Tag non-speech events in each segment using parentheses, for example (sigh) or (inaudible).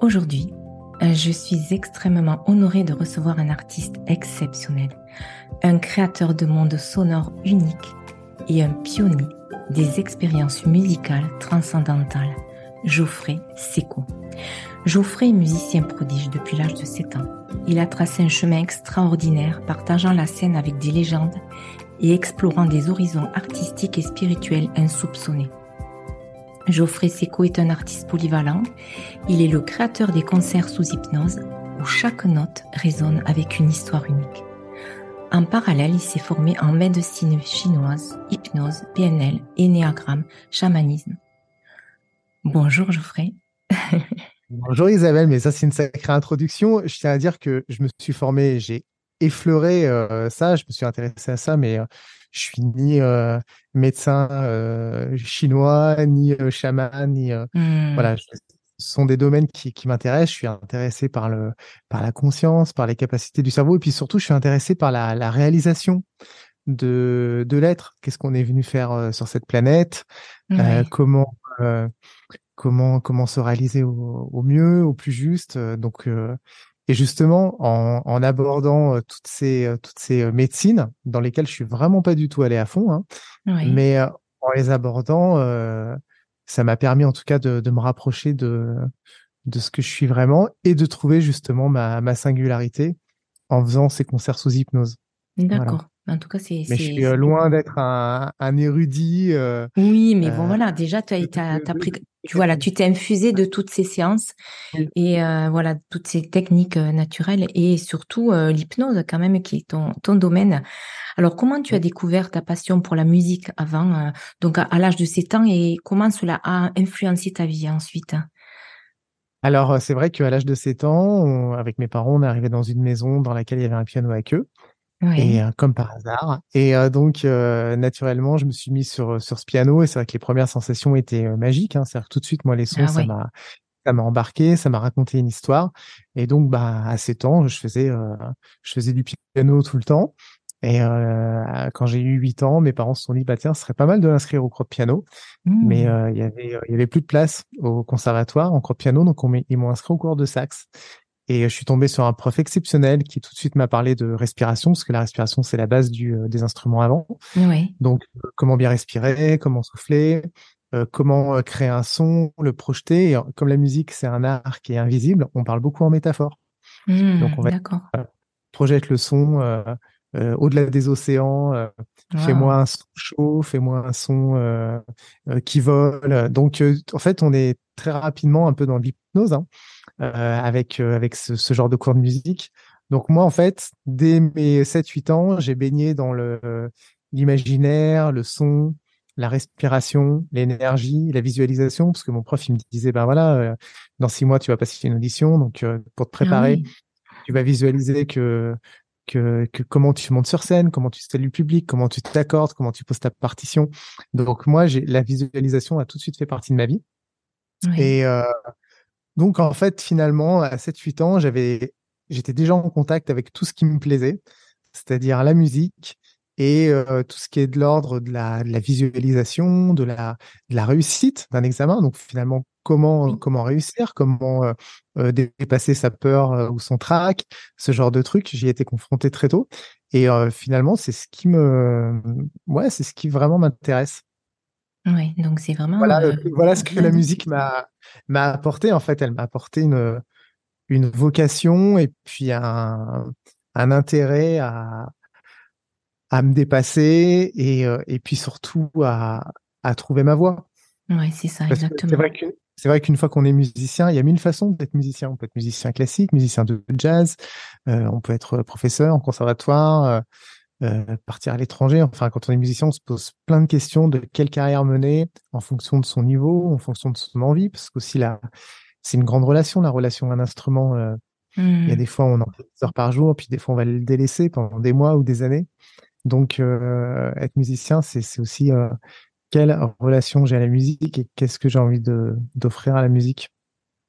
Aujourd'hui, euh, je suis extrêmement honorée de recevoir un artiste exceptionnel, un créateur de monde sonore unique et un pionnier des expériences musicales transcendantales, Geoffrey Seco. Geoffrey est musicien prodige depuis l'âge de 7 ans. Il a tracé un chemin extraordinaire, partageant la scène avec des légendes et explorant des horizons artistiques et spirituels insoupçonnés. Geoffrey Seco est un artiste polyvalent. Il est le créateur des concerts sous hypnose où chaque note résonne avec une histoire unique. En parallèle, il s'est formé en médecine chinoise, hypnose, PNL, énéagramme, chamanisme. Bonjour Geoffrey. (laughs) Bonjour Isabelle, mais ça c'est une sacrée introduction. Je tiens à dire que je me suis formé, j'ai effleuré euh, ça, je me suis intéressé à ça, mais euh, je suis ni euh, médecin euh, chinois, ni euh, chaman, ni mmh. voilà. ce sont des domaines qui, qui m'intéressent. Je suis intéressé par le par la conscience, par les capacités du cerveau, et puis surtout, je suis intéressé par la, la réalisation de de l'être. Qu'est-ce qu'on est venu faire sur cette planète? Comment comment comment se réaliser au, au, mieux, au plus juste? Donc et justement, en, en abordant euh, toutes ces, euh, toutes ces euh, médecines dans lesquelles je suis vraiment pas du tout allé à fond, hein, mais en les abordant, ça m'a permis en tout cas de, de, me rapprocher de, de ce que je suis vraiment et de trouver justement ma, ma singularité en faisant ces concerts sous hypnose. D'accord. En tout cas, c'est. Mais je suis loin d'être un, un, érudit. oui, mais bon, voilà. Déjà, tu as, as, pris, tu vois là, tu t'es infusé de toutes ces séances et euh, voilà toutes ces techniques euh, naturelles et surtout euh, l'hypnose quand même qui est ton, ton domaine. Alors comment tu as découvert ta passion pour la musique avant donc à, l'âge de 7 ans et comment cela a influencé ta vie ensuite? Alors c'est vrai qu'à l'âge de 7 ans, avec mes parents, on est arrivé dans une maison dans laquelle il y avait un piano à queue. Et euh, comme par hasard. Et euh, donc euh, naturellement, je me suis mis sur sur ce piano et c'est vrai que les premières sensations étaient magiques. Hein. C'est-à-dire que tout de suite, moi, les sons, ah ça m'a ça m'a embarqué, ça m'a raconté une histoire. Et donc, bah, à 7 ans, je faisais je faisais du piano tout le temps. Et quand j'ai eu 8 ans, mes parents se sont dit bah tiens, ce serait pas mal de l'inscrire au cours de piano. Mais mmh. il y avait il y avait plus de place au conservatoire en cours de piano, donc on ils m'ont inscrit au cours de sax. Et je suis tombé sur un prof exceptionnel qui tout de suite m'a parlé de respiration, parce que la respiration, c'est la base du, euh, des instruments avant. Oui. Donc, euh, comment bien respirer, comment souffler, euh, comment créer un son, le projeter. comme la musique, c'est un art qui est invisible, on parle beaucoup en métaphore. Mmh, Donc, on va projette le son au-delà des océans. Fais-moi un son chaud, fais-moi un son qui vole. Donc, en fait, on est très rapidement un peu dans l'hypnose. Hein. Euh, avec euh, avec ce, ce, genre de cours de musique. Donc moi en fait, dès mes 7-8 ans, j'ai baigné dans le l'imaginaire, le son, la respiration, l'énergie, la visualisation, parce que mon prof il me disait ben voilà, euh, dans six mois tu vas passer une audition, donc pour te préparer, ah tu vas visualiser que, que que comment tu montes sur scène, comment tu salues le public, comment tu t'accordes, comment tu poses ta partition. Donc moi j'ai la visualisation a tout de suite fait partie de ma vie. Et euh, donc, en fait, finalement, à 7-8 ans, j'avais, j'étais déjà en contact avec tout ce qui me plaisait, c'est-à-dire la musique et euh, tout ce qui est de l'ordre de la, de la visualisation, de la, de la réussite d'un examen. Donc, finalement, comment, comment réussir, comment euh, dépasser sa peur ou son trac, ce genre de trucs. J'y ai été confronté très tôt. Et finalement, c'est ce qui me, ouais, c'est ce qui vraiment m'intéresse. Oui, donc c'est vraiment. Voilà, euh, voilà ce que la (laughs) musique m'a m'a apporté. En fait, elle m'a apporté une une vocation et puis un un intérêt à à me dépasser et euh, et puis surtout à à trouver ma voix. Oui, c'est ça, exactement. C'est vrai qu'une fois qu'on est musicien, il y a mille façons d'être musicien. On peut être musicien classique, musicien de jazz, euh, on peut être professeur en conservatoire, euh, partir à l'étranger. Enfin, quand on est musicien, on se pose plein de questions de quelle carrière mener en fonction de son niveau, en fonction de son envie, parce qu'aussi là, c'est une grande relation, la relation à un instrument. Euh, il y a mmh. des fois, on en fait des heures par jour, puis des fois, on va le délaisser pendant des mois ou des années. Donc, euh, être musicien, c'est aussi quelle relation j'ai à la musique et qu'est-ce que j'ai envie d'offrir à la musique.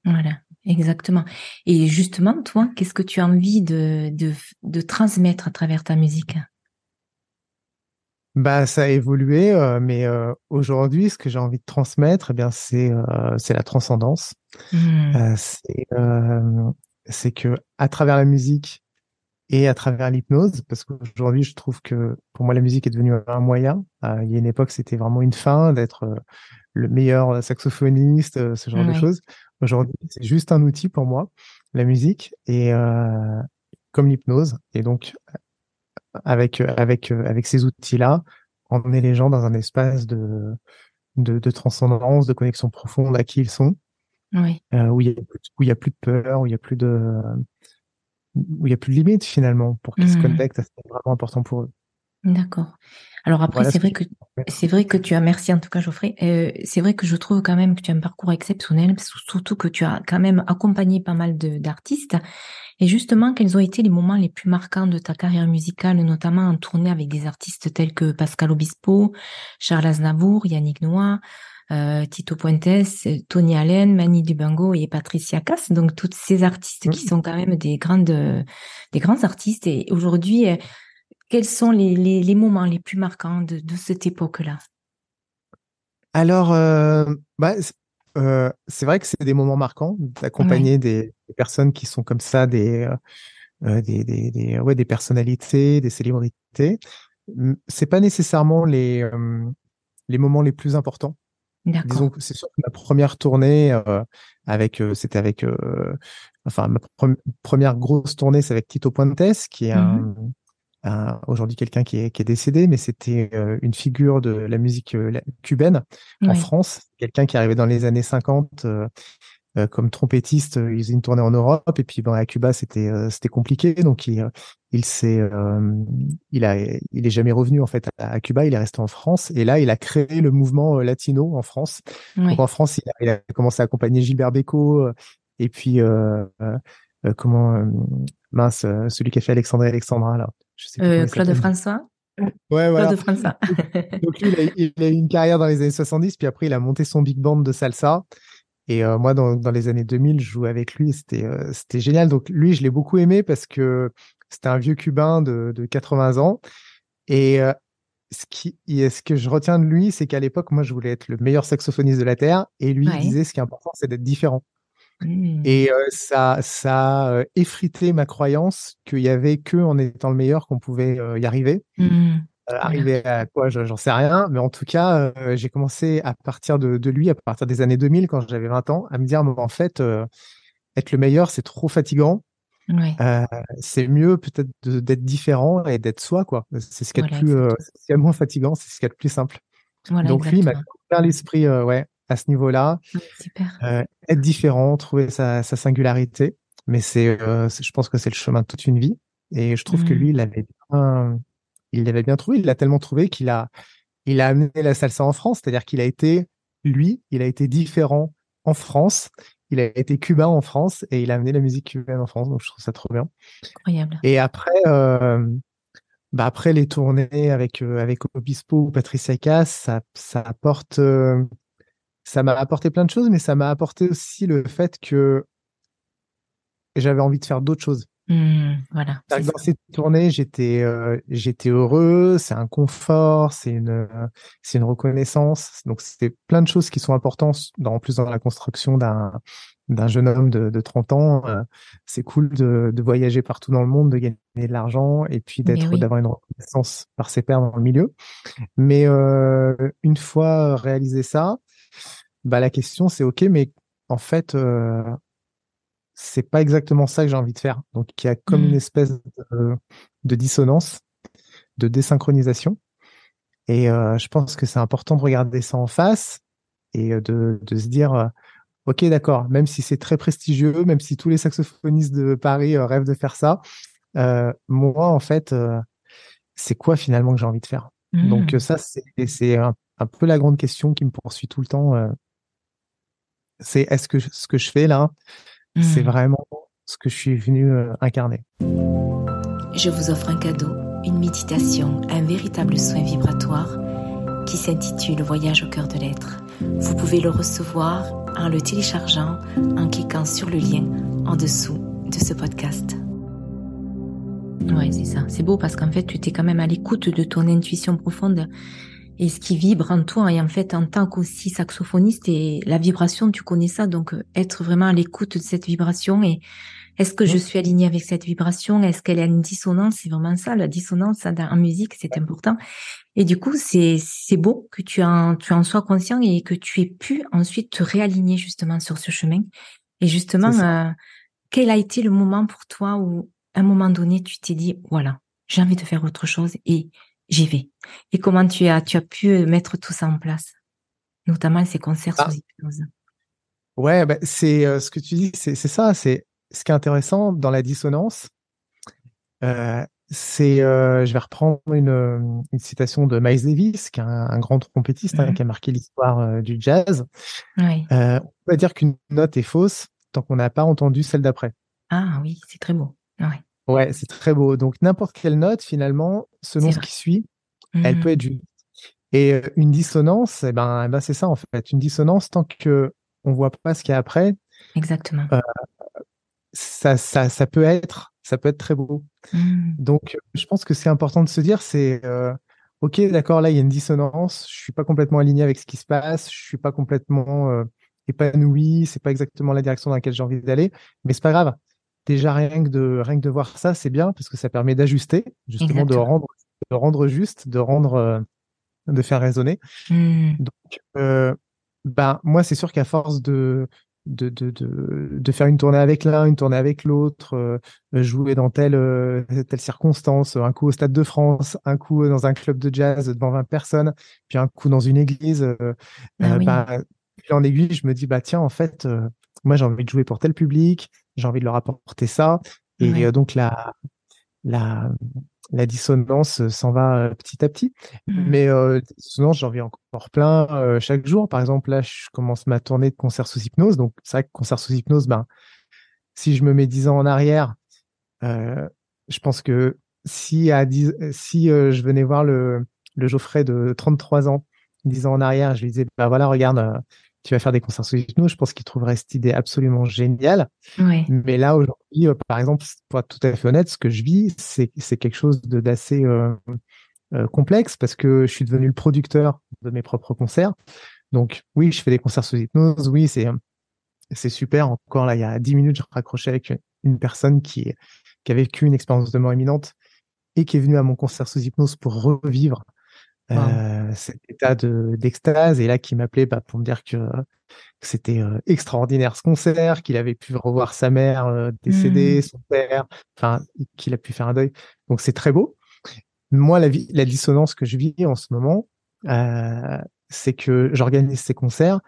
Voilà, exactement. Et justement, toi, qu'est-ce que tu as envie de, de, de transmettre à travers ta musique? Bah, ça a évolué, euh, mais euh, aujourd'hui, ce que j'ai envie de transmettre, eh bien, c'est euh, c'est la transcendance. Mmh. c'est que à travers la musique et à travers l'hypnose, parce qu'aujourd'hui, je trouve que pour moi, la musique est devenue un moyen. il y a une époque, c'était vraiment une fin d'être le meilleur saxophoniste, ce genre de choses. Aujourd'hui, c'est juste un outil pour moi, la musique, et comme l'hypnose. Et donc, avec avec avec ces outils-là, emmener les gens dans un espace de de, de transcendance, de connexion profonde à qui ils sont, oui. euh, où il y a où il y a plus de peur, où il y a plus de où il y a plus de limites finalement pour qu'ils se mmh. connectent. C'est vraiment important pour eux. D'accord. Alors après, c'est vrai que c'est vrai que tu as merci en tout cas Geoffrey. Euh, c'est vrai que je trouve quand même que tu as un parcours exceptionnel, surtout que tu as quand même accompagné pas mal d'artistes. Et justement, quels ont été les moments les plus marquants de ta carrière musicale, notamment en tournée avec des artistes tels que Pascal Obispo, Charles Aznavour, Yannick Noah, euh, Tito Puentes, Tony Allen, Mani Dubango et Patricia Cass. Donc toutes ces artistes qui mmh. sont quand même des grandes, des grands artistes. Et aujourd'hui, euh, quels sont les, les, moments les plus marquants de, de cette époque-là? Alors, euh, bah, euh, c'est vrai que c'est des moments marquants d'accompagner des, personnes qui sont comme ça, des, euh, des, des, des, ouais, des personnalités, des célébrités. C'est pas nécessairement les, les moments les plus importants. Disons que c'est sûr que ma première tournée avec, c'était avec, enfin ma première grosse tournée, c'est avec Tito Puentes, qui est mmh un, aujourd'hui quelqu'un qui est, qui est décédé, mais c'était euh, une figure de la musique euh, cubaine en France, quelqu'un qui arrivait dans les années 50 euh, comme trompettiste, il faisait une tournée en Europe et puis bon, à Cuba c'était c'était compliqué, donc il il s'est il a il est jamais revenu en fait à, Cuba, il est resté en France et là il a créé le mouvement latino en France. Donc en France il a, il a, commencé à accompagner Gilbert Bécaud et puis comment mince celui qui a fait Alexandre et Alexandra là euh, Claude François Ouais, voilà. Claude François. Donc lui, il a, eu une carrière dans les années 70, puis après, il a monté son big band de salsa. Et euh, moi, dans, dans, les années 2000, je jouais avec lui, c'était euh, c'était génial. Donc lui, je l'ai beaucoup aimé parce que c'était un vieux cubain de, de 80 ans. Et ce, qui, ce que je retiens de lui, c'est qu'à l'époque, moi, je voulais être le meilleur saxophoniste de la Terre. Et lui, il disait, ce qui est important, c'est d'être différent. Mmh. Et ça, ça a effrité ma croyance qu'il y avait que en étant le meilleur qu'on pouvait y arriver. Mmh. Arriver à quoi, j'en sais rien. Mais en tout cas, j'ai commencé à partir de, de, lui, à partir des années 2000, quand j'avais 20 ans, à me dire, en fait, être le meilleur, c'est trop fatigant. Euh, c'est mieux peut-être d'être différent et d'être soi, quoi. C'est ce qui est le plus, euh, ce moins fatigant, c'est ce qui est le plus simple. Voilà, Donc lui, il m'a ouvert l'esprit, ouais, à ce niveau-là. Euh, être différent, trouver sa, singularité. Mais euh, c'est, je pense que c'est le chemin de toute une vie. Et je trouve que lui, mmh. il l'avait bien, il l'avait bien trouvé. Il l'a tellement trouvé qu'il a, il a amené la salsa en France. C'est-à-dire qu'il a été, lui, il a été différent en France. Il a été cubain en France et il a amené la musique cubaine en France. Donc je trouve ça trop bien. Incroyable. Et après, euh, bah après les tournées avec avec Obispo ou Patricia Cass, ça, ça apporte ça m'a apporté plein de choses, mais ça m'a apporté aussi le fait que j'avais envie de faire d'autres choses. Mmh, voilà. Dans cette tournée, j'étais euh, j'étais heureux, c'est un confort, c'est une c'est une reconnaissance. Donc c'était plein de choses qui sont importantes dans, en plus dans la construction d'un d'un jeune homme de, de 30 ans. Euh, c'est cool de, de voyager partout dans le monde, de gagner de l'argent et puis d'être d'avoir une reconnaissance par ses pairs dans le milieu. Mais euh, une fois réalisé ça, bah la question c'est ok, mais en fait c'est pas exactement ça que j'ai envie de faire. Donc il y a comme une mmh. espèce de, dissonance, de désynchronisation. Et euh, je pense que c'est important de regarder ça en face et euh, de, de se dire euh, ok d'accord, même si c'est très prestigieux, même si tous les saxophonistes de Paris rêvent de faire ça, moi en fait c'est quoi finalement que j'ai envie de faire? Donc mmh. ça c'est un, un peu la grande question qui me poursuit tout le temps c'est est-ce que ce que je fais là, c'est mmh. vraiment ce que je suis venu euh, incarner. Je vous offre un cadeau, une méditation, un véritable soin vibratoire qui s'intitule Voyage au cœur de l'être. Vous pouvez le recevoir en le téléchargeant en cliquant sur le lien en dessous de ce podcast. Ouais, c'est ça. C'est beau parce qu'en fait, tu t'es quand même à l'écoute de ton intuition profonde et ce qui vibre en toi. Et en fait, en tant qu'aussi saxophoniste, et la vibration, tu connais ça, donc euh, être vraiment à l'écoute de cette vibration et est-ce que je suis alignée avec cette vibration? Est-ce qu'elle a une dissonance? C'est vraiment ça, la dissonance en musique, c'est important. Et du coup, c'est c'est beau que tu en tu en sois conscient et que tu aies pu ensuite te réaligner justement sur ce chemin. Et justement, euh, quel a été le moment pour toi où, à un moment donné, tu t'es dit voilà, j'ai envie de faire autre chose et j'y vais. Et comment tu as, tu as pu euh, mettre tout ça en place, notamment ces concerts ah. sous hypnose. Ouais, bah, c'est euh, ce que tu dis, c'est ça. C'est ce qui est intéressant dans la dissonance. Euh, c'est, je vais reprendre une, une, citation de Miles Davis, qui est un, grand trompettiste hein, mmh qui a marqué l'histoire du jazz. Oui. on peut dire qu'une note est fausse tant qu'on n'a pas entendu celle d'après. Ah oui, c'est très beau. Ouais. Ouais, c'est très beau. Donc n'importe quelle note, finalement, selon ce qui suit, elle peut mmh. être juste. Et euh, une dissonance, eh ben, eh ben c'est ça en fait. Une dissonance, tant que on voit pas ce qu'il y a après. Exactement. Euh, ça, ça, ça peut être, ça peut être très beau. Mmh. Donc, je pense que c'est important de se dire, c'est euh, ok, d'accord, là il y a une dissonance. Je suis pas complètement aligné avec ce qui se passe. Je suis pas complètement euh, épanoui. C'est pas exactement la direction dans laquelle j'ai envie d'aller. Mais c'est pas grave déjà rien que de rien que de voir ça, c'est bien parce que ça permet d'ajuster, justement de rendre de rendre juste, de rendre euh, de faire raisonner. Mmh. Donc euh, ben moi c'est sûr qu'à force de de, de, de, de, faire une tournée avec l'un, une tournée avec l'autre, euh, jouer dans telle, telle circonstance, un coup au Stade de France, un coup dans un club de jazz devant 20 personnes, puis un coup dans une église. Ah ben, en aiguille, je me dis, bah tiens, en fait, moi j'ai envie de jouer pour tel public, j'ai envie de leur apporter ça. Et euh, donc la, la, la dissonance s'en va euh, petit à petit. Mmh. Mais euh, dissonance, j'en vis encore plein euh, chaque jour. Par exemple, là, je commence ma tournée de concerts sous hypnose. Donc c'est vrai que concert sous hypnose, ben, si je me mets dix ans en arrière, euh, je pense que si à 10, si je venais voir le, le Geoffrey de 33 ans, 10 ans en arrière, je lui disais, bah voilà, regarde, tu vas faire des concerts sous hypnose, je pense qu'il trouverait cette idée absolument géniale. Mais là, aujourd'hui, euh, par exemple, pour être tout à fait honnête, ce que je vis, c'est quelque chose d'assez euh, euh, complexe parce que je suis devenu le producteur de mes propres concerts. Donc oui, je fais des concerts sous hypnose. Oui, c'est c'est super. Encore là, il y a dix minutes, je raccrochais avec une personne qui, qui a vécu une expérience de mort imminente et qui est venue à mon concert sous hypnose pour revivre euh, cet état de d'extase et là qui m'appelait bah, pour me dire que, c'était euh, extraordinaire ce concert, qu'il avait pu revoir sa mère euh, décédée, mmh. son père, enfin qu'il a pu faire un deuil. Donc c'est très beau. Moi, la, la dissonance que je vis en ce moment, c'est que j'organise ces concerts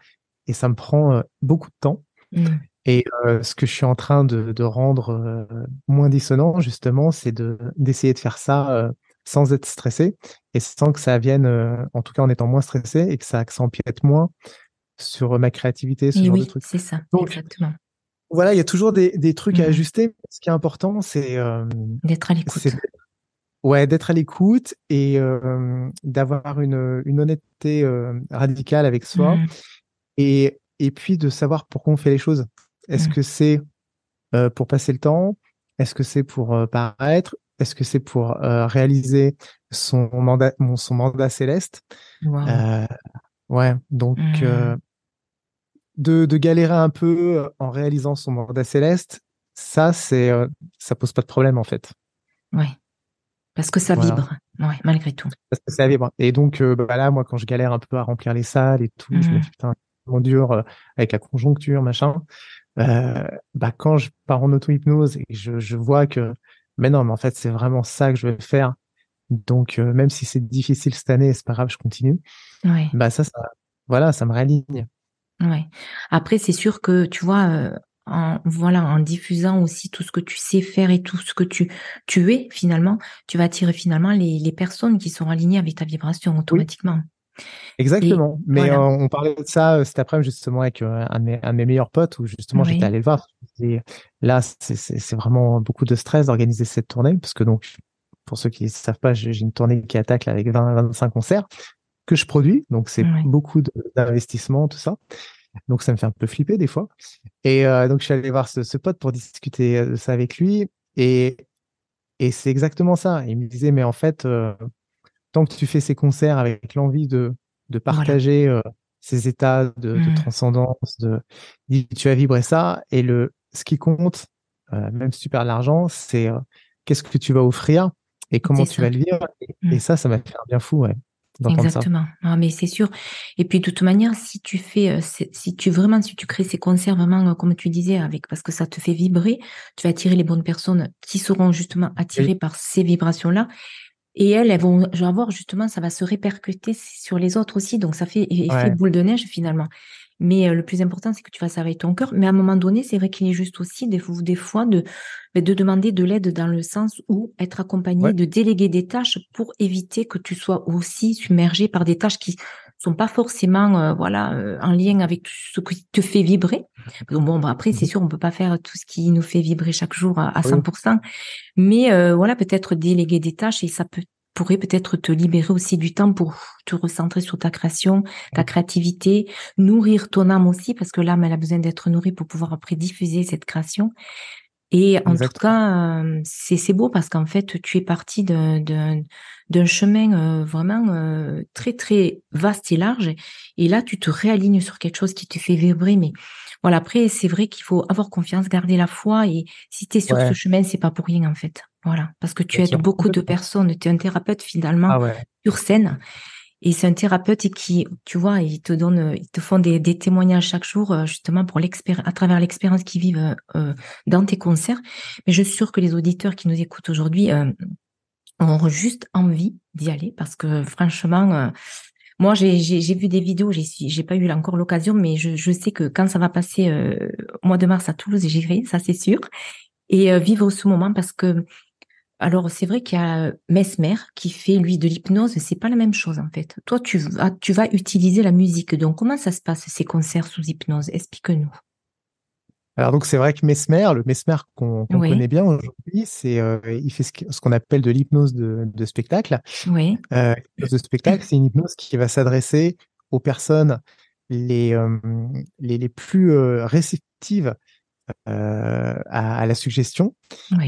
et ça me prend beaucoup de temps. Mmh. Et ce que je suis en train de, de rendre moins dissonant, justement, c'est de d'essayer de faire ça sans être stressé et sans que ça vienne, euh, en tout cas en étant moins stressé et que ça s'empiète moins sur ma créativité, ce genre de trucs. C'est ça, exactement. Voilà, il y a toujours des, des trucs à mmh ajuster. Ce qui est important, c'est euh, d'être à l'écoute. Ouais, d'être à l'écoute et euh, d'avoir une, une honnêteté radicale avec soi mmh. et, et puis de savoir pourquoi on fait les choses. Est-ce mmh. que c'est pour passer le temps? Est-ce que c'est pour paraître? Est-ce que c'est pour euh, réaliser son mandat, son mandat céleste euh, Ouais, donc euh, mmh. de, de, galérer un peu en réalisant son mandat céleste, ça, c'est, ça pose pas de problème en fait. Ouais, parce que ça vibre, ouais, malgré tout. Parce que ça vibre. Et donc, bah là, moi, quand je galère un peu à remplir les salles et tout, je me mmh. dis putain, mon dur avec la conjoncture, machin. bah quand je pars en auto-hypnose et je, je vois que mais non, mais en fait, c'est vraiment ça que je veux faire. Donc, euh, même si c'est difficile cette année, c'est pas grave, je continue. Ouais. Bah ça, ça, voilà, ça me réaligne. Ouais. Après, c'est sûr que tu vois, euh, en voilà, en diffusant aussi tout ce que tu sais faire et tout ce que tu tu es finalement, tu vas attirer finalement les, les personnes qui sont alignées avec ta vibration automatiquement. Exactement. Mais euh, on parlait de ça euh, cet après-midi justement avec euh, un, de mes, meilleurs potes où justement j'étais allé le voir. Et là, c'est vraiment beaucoup de stress d'organiser cette tournée parce que donc, pour ceux qui ne savent pas, j'ai une tournée qui attaque avec 20-25 concerts que je produis. Donc, c'est beaucoup d'investissement, tout ça. Donc, ça me fait un peu flipper des fois. Et donc, je suis allé voir ce, ce pote pour discuter de ça avec lui. Et, et c'est exactement ça. Il me disait, mais en fait, tant que tu fais ces concerts avec l'envie de, de partager euh, ces états de, de, mmh. transcendance, de, tu vas vibrer ça. Et le, ce qui compte, euh, même si tu perds de l'argent, c'est euh, qu'est-ce que tu vas offrir et comment tu vas le vivre. Et, mmh. ça, ça va te faire bien fou, ouais. Exactement. Ah, mais c'est sûr. Et puis de toute manière, si tu fais, si tu vraiment, si tu crées ces concerts vraiment, comme tu disais, avec parce que ça te fait vibrer, tu vas attirer les bonnes personnes qui seront justement attirées par ces vibrations-là. Et elles, elles vont avoir justement, ça va se répercuter sur les autres aussi. Donc ça fait effet boule de neige finalement. Mais euh, le plus important, c'est que tu fasses avec ton cœur. Mais à un moment donné, c'est vrai qu'il est juste aussi des, des fois de, de demander de l'aide dans le sens où être accompagné, de déléguer des tâches pour éviter que tu sois aussi submergé par des tâches qui sont pas forcément euh, voilà euh, en lien avec ce qui te fait vibrer. Donc bon, bah, après c'est mmh sûr on peut pas faire tout ce qui nous fait vibrer chaque jour à, 100%, mais voilà peut-être déléguer des tâches et ça peut pourrait peut-être te libérer aussi du temps pour te recentrer sur ta création, ta créativité, nourrir ton âme aussi, parce que l'âme, elle a besoin d'être nourrie pour pouvoir après diffuser cette création. Et en tout cas, euh, c'est beau parce qu'en fait, tu es parti d'un chemin euh, vraiment euh, très très vaste et large. Et là, tu te réalignes sur quelque chose qui te fait vibrer. Mais voilà, après, c'est vrai qu'il faut avoir confiance, garder la foi. Et si tu es sur ce chemin, c'est pas pour rien en fait. Voilà, parce que tu aides beaucoup de personnes. Tu es un thérapeute finalement ah sur scène. Et c'est un thérapeute qui, tu vois, ils te donnent, ils te font des, témoignages chaque jour, euh, justement pour à travers l'expérience qu'ils vivent euh, dans tes concerts. Mais je suis sûre que les auditeurs qui nous écoutent aujourd'hui euh, ont juste envie d'y aller parce que franchement, moi j'ai vu des vidéos, j'ai pas eu encore l'occasion, mais je, je, sais que quand ça va passer au mois de mars à Toulouse, j'irai, ça c'est sûr. Et vivre ce moment parce que alors, c'est vrai qu'il y a Mesmer qui fait, lui, de l'hypnose. C'est pas la même chose, en fait. Toi, tu vas, tu vas utiliser la musique. Donc, comment ça se passe, ces concerts sous hypnose? Explique-nous. Alors, donc, c'est vrai que Mesmer, le Mesmer qu'on connaît bien aujourd'hui, c'est, euh, il fait ce qu'on appelle de l'hypnose de, spectacle. Oui. Euh, de spectacle, c'est une hypnose qui va s'adresser aux personnes les, euh, les, plus réceptives à, la suggestion.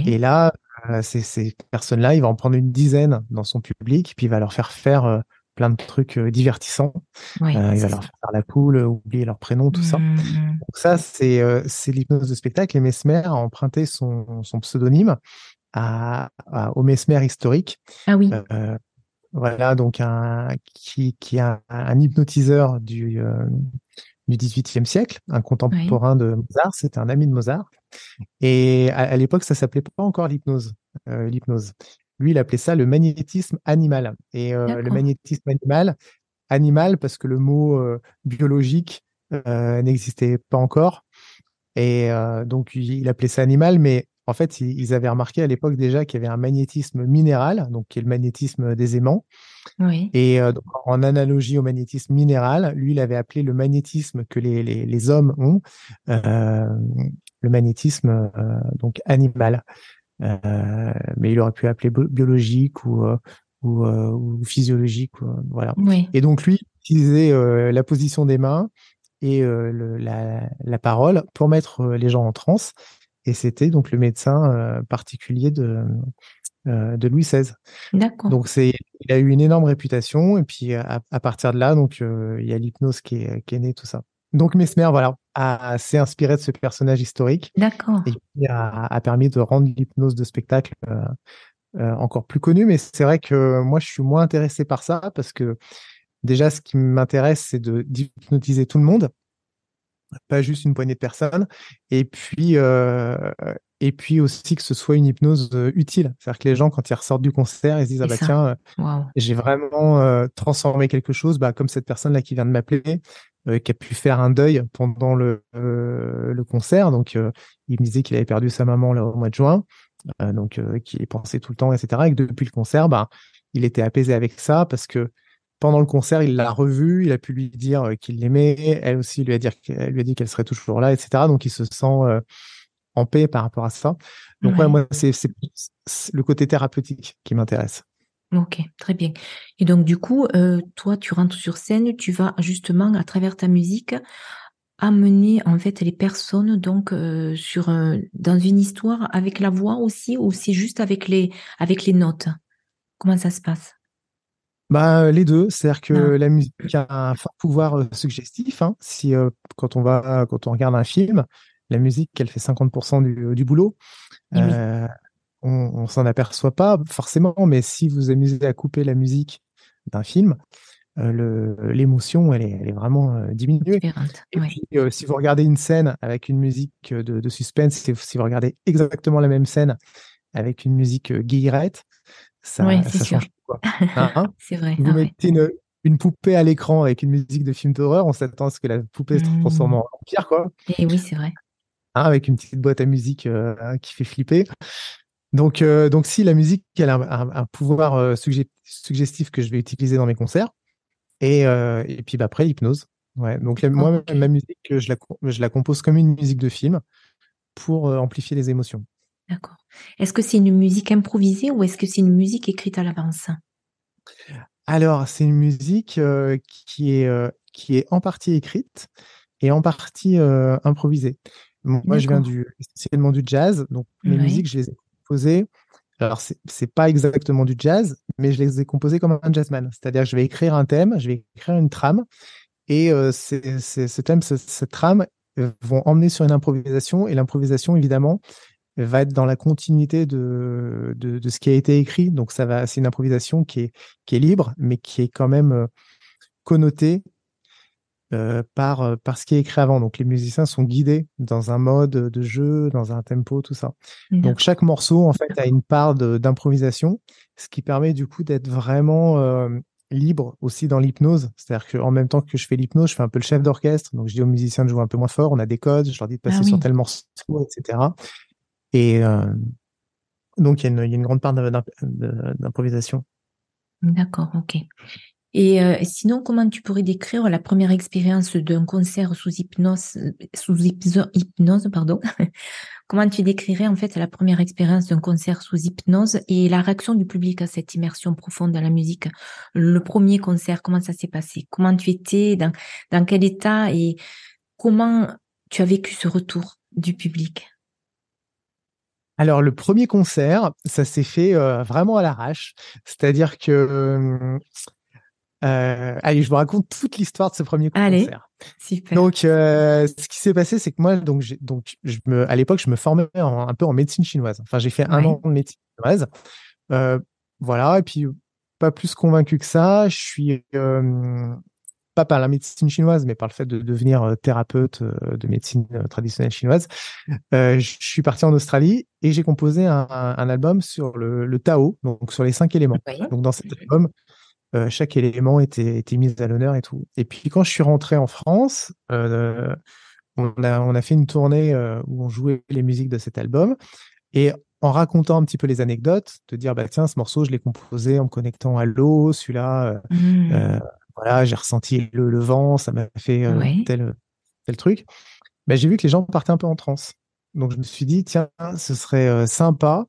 Et là, euh, ces, personnes-là, il va en prendre une dizaine dans son public, puis il va leur faire faire euh, plein de trucs euh, divertissants. il va leur faire faire la poule, oublier leur prénom, tout ça. Mmh, mmh. Donc ça, c'est c'est l'hypnose de spectacle. Et Mesmer a emprunté son, son pseudonyme à, au Mesmer historique. Ah oui. voilà, donc un qui, qui est un, hypnotiseur du du XVIIIe siècle, un contemporain de Mozart. C'était un ami de Mozart. Et à, l'époque, ça s'appelait pas encore l'hypnose. Euh, l'hypnose. Lui, il appelait ça le magnétisme animal. Et euh, le magnétisme animal, animal parce que le mot euh, biologique n'existait pas encore. Et donc, il appelait ça animal, mais en fait, ils avaient remarqué à l'époque déjà qu'il y avait un magnétisme minéral, donc qui est le magnétisme des aimants. Oui. Et donc, en analogie au magnétisme minéral, lui, il avait appelé le magnétisme que les, les, les hommes ont le magnétisme euh, donc animal. Euh, mais il aurait pu appeler biologique ou euh, ou, physiologique, voilà. Et donc lui utilisait la position des mains et la, parole pour mettre les gens en transe. Et c'était donc le médecin particulier de, de Louis XVI. D'accord. Donc c'est, il a eu une énorme réputation et puis à, partir de là, donc il y a l'hypnose qui est, qui est née, tout ça. Donc Mesmer, voilà, s'est inspiré de ce personnage historique. D'accord. Et a, permis de rendre l'hypnose de spectacle euh, euh, encore plus connue. Mais c'est vrai que moi, je suis moins intéressé par ça parce que déjà, ce qui m'intéresse, c'est de d'hypnotiser tout le monde, pas juste une poignée de personnes. Et puis, euh, et puis aussi que ce soit une hypnose utile. C'est-à-dire que les gens, quand ils ressortent du concert, ils se disent ah bah tiens, j'ai vraiment transformé quelque chose, bah, comme cette personne là qui vient de m'appeler. Euh, qui a pu faire un deuil pendant le, euh, le concert. Donc, euh, il me disait qu'il avait perdu sa maman là, au mois de juin, donc qu'il y pensait tout le temps, etc. Et que depuis le concert, bah, il était apaisé avec ça parce que pendant le concert, il l'a revu, il a pu lui dire qu'il l'aimait, elle aussi lui a, dit, elle lui a dit qu'elle serait toujours là, etc. Donc, il se sent en paix par rapport à ça. Donc, ouais, moi, c'est le côté thérapeutique qui m'intéresse. Ok, très bien. Et donc du coup, euh, toi, tu rentres sur scène, tu vas justement à travers ta musique amener en fait les personnes donc euh, sur euh, dans une histoire avec la voix aussi ou c'est juste avec les avec les notes? Comment ça se passe? Bah, les deux, c'est-à-dire que la musique a un fort pouvoir euh, suggestif. Hein. Si euh, quand on va, quand on regarde un film, la musique, elle fait 50% du, du boulot. Euh, on, on s'en aperçoit pas forcément, mais si vous amusez à couper la musique d'un film, euh, l'émotion, elle est, elle est vraiment euh, diminuée. Et puis, si vous regardez une scène avec une musique de, de suspense, si vous regardez exactement la même scène avec une musique guillerette, ça, ça change quoi. (laughs) Hein, hein? C'est vrai. Vous ah mettez une, une, poupée à l'écran avec une musique de film d'horreur, on s'attend à ce que la poupée se transforme mmh. en pire, quoi. Et oui, c'est vrai. Hein, avec une petite boîte à musique euh, qui fait flipper. Donc, euh, donc si la musique elle a un, pouvoir euh, suggestif que je vais utiliser dans mes concerts, et, et puis bah, après l'hypnose. Ouais. Donc moi, ma musique, je la, je la compose comme une musique de film pour amplifier les émotions. D'accord. Est-ce que c'est une musique improvisée ou est-ce que c'est une musique écrite à l'avance? Alors, c'est une musique euh, qui, est, euh, qui est en partie écrite et en partie euh, improvisée. Moi, je viens du, essentiellement du jazz, donc les musiques, je les ai composées. Alors, c'est pas exactement du jazz, mais je les ai composées comme un jazzman. C'est-à-dire que je vais écrire un thème, je vais écrire une trame, et ce thème, cette trame vont emmener sur une improvisation, et l'improvisation, évidemment, va être dans la continuité de, de, de, ce qui a été écrit. Donc ça va, c'est une improvisation qui est, qui est libre, mais qui est quand même euh, connotée euh, par, euh, par ce qui est écrit avant. Donc les musiciens sont guidés dans un mode de jeu, dans un tempo, tout ça. Donc chaque morceau en fait a une part d'improvisation, ce qui permet du coup d'être vraiment euh, libre aussi dans l'hypnose. C'est-à-dire qu'en même temps que je fais l'hypnose, je fais un peu le chef d'orchestre. Donc je dis aux musiciens de jouer un peu moins fort, on a des codes, je leur dis de passer ah sur tel morceau, etc. Et euh, donc, il y, a une, grande part d'improvisation. D'accord, ok. Et euh, sinon, comment tu pourrais décrire la première expérience d'un concert sous hypnose, sous hypnose, pardon? (laughs) Comment tu décrirais en fait la première expérience d'un concert sous hypnose et la réaction du public à cette immersion profonde dans la musique? Le premier concert, comment ça s'est passé? Comment tu étais dans, dans quel état et comment tu as vécu ce retour du public? Alors le premier concert, ça s'est fait euh, vraiment à l'arrache, c'est-à-dire que euh, euh, allez, je vous raconte toute l'histoire de ce premier concert. Allez, super. Donc ce qui s'est passé, c'est que moi, donc, donc je me, à l'époque, je me formais un peu en médecine chinoise. Enfin, j'ai fait un an de médecine chinoise. voilà, et puis pas plus convaincu que ça. Je suis pas par la médecine chinoise, mais par le fait de devenir euh, thérapeute euh, de médecine euh, traditionnelle chinoise, je suis parti en Australie et j'ai composé un, album sur le, Tao, donc sur les cinq éléments. Donc dans cet album, chaque élément était, était mis à l'honneur et tout. Et puis quand je suis rentré en France, on, a, on a fait une tournée où on jouait les musiques de cet album. Et en racontant un petit peu les anecdotes, de dire bah tiens ce morceau je l'ai composé en me connectant à l'eau, celui-là mmh voilà, j'ai ressenti le, vent, ça m'a fait euh, tel, tel truc. Ben, j'ai vu que les gens partaient un peu en transe. Donc je me suis dit, tiens, ce serait euh, sympa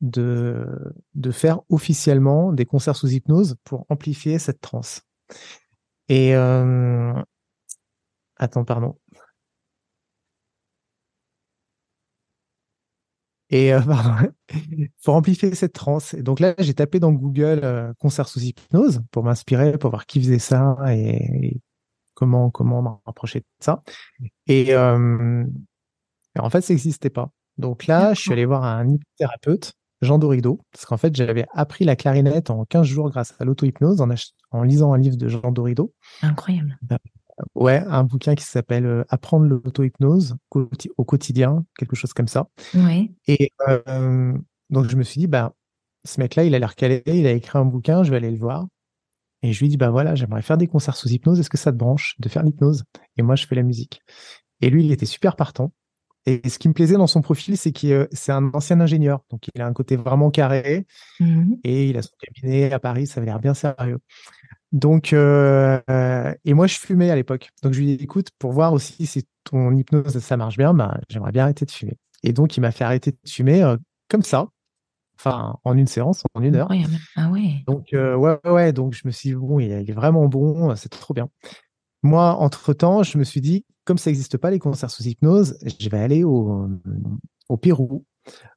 de, de faire officiellement des concerts sous hypnose pour amplifier cette transe. Et euh... attends, pardon. Et euh, (laughs) pour amplifier cette transe. Et donc là, j'ai tapé dans Google euh, concert sous hypnose pour m'inspirer, pour voir qui faisait ça et, comment comment m'en rapprocher de ça. Et, euh, en fait, ça n'existait pas. Donc là, je suis allé voir un hypnothérapeute, Jean Dorido, parce qu'en fait, j'avais appris la clarinette en 15 jours grâce à l'auto-hypnose en, en, lisant un livre de Jean Dorido. Incroyable. Ouais, un bouquin qui s'appelle euh, Apprendre l'auto-hypnose au quotidien, quelque chose comme ça. Ouais. Et euh, donc je me suis dit, bah, ce mec-là, il a l'air calé, il a écrit un bouquin, je vais aller le voir. Et je lui dis, bah voilà, j'aimerais faire des concerts sous hypnose, est-ce que ça te branche de faire l'hypnose? Et moi, je fais la musique. Et lui, il était super partant. Et ce qui me plaisait dans son profil, c'est qu'il c'est un ancien ingénieur. Donc, il a un côté vraiment carré. Mmh et il a son cabinet à Paris, ça avait l'air bien sérieux. Donc, euh, et moi, je fumais à l'époque. Donc, je lui ai dit, écoute, pour voir aussi si ton hypnose, ça marche bien, bah, j'aimerais bien arrêter de fumer. Et donc, il m'a fait arrêter de fumer euh, comme ça. Enfin, en une séance, en une heure. Ah ouais. Donc, euh, ouais, ouais. Donc, je me suis dit, bon, il est vraiment bon, c'est trop bien. Moi, entre-temps, je me suis dit, comme ça n'existe pas les concerts sous hypnose, je vais aller au, au Pérou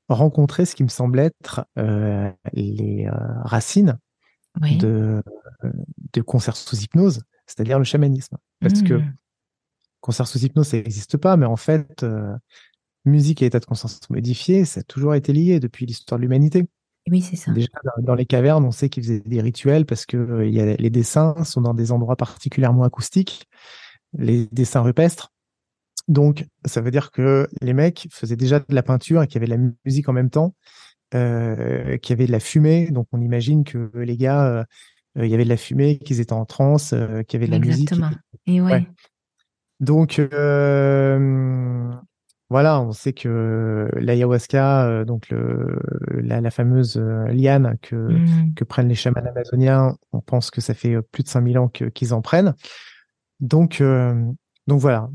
rencontrer ce qui me semble être les racines de, de concert sous hypnose, c'est-à-dire le chamanisme. Parce que mmh. concert sous hypnose, ça n'existe pas, mais en fait, euh, musique et état de conscience modifié, ça a toujours été lié depuis l'histoire de l'humanité. Oui, c'est ça. Déjà, dans les cavernes, on sait qu'ils faisaient des rituels parce que euh, y a, les dessins sont dans des endroits particulièrement acoustiques, les dessins rupestres. Donc, ça veut dire que les mecs faisaient déjà de la peinture et qu'il y avait de la musique en même temps, euh, qu'il y avait de la fumée. Donc, on imagine que les gars, euh, il y avait de la fumée, qu'ils étaient en transe, qu'il y avait de la musique. Exactement. Et ouais. Donc, voilà, on sait que l'ayahuasca, euh, donc le, la, fameuse euh, liane que, mmh. que prennent les chamans amazoniens, on pense que ça fait euh, plus de 5000 ans qu'ils en prennent. Donc, donc voilà,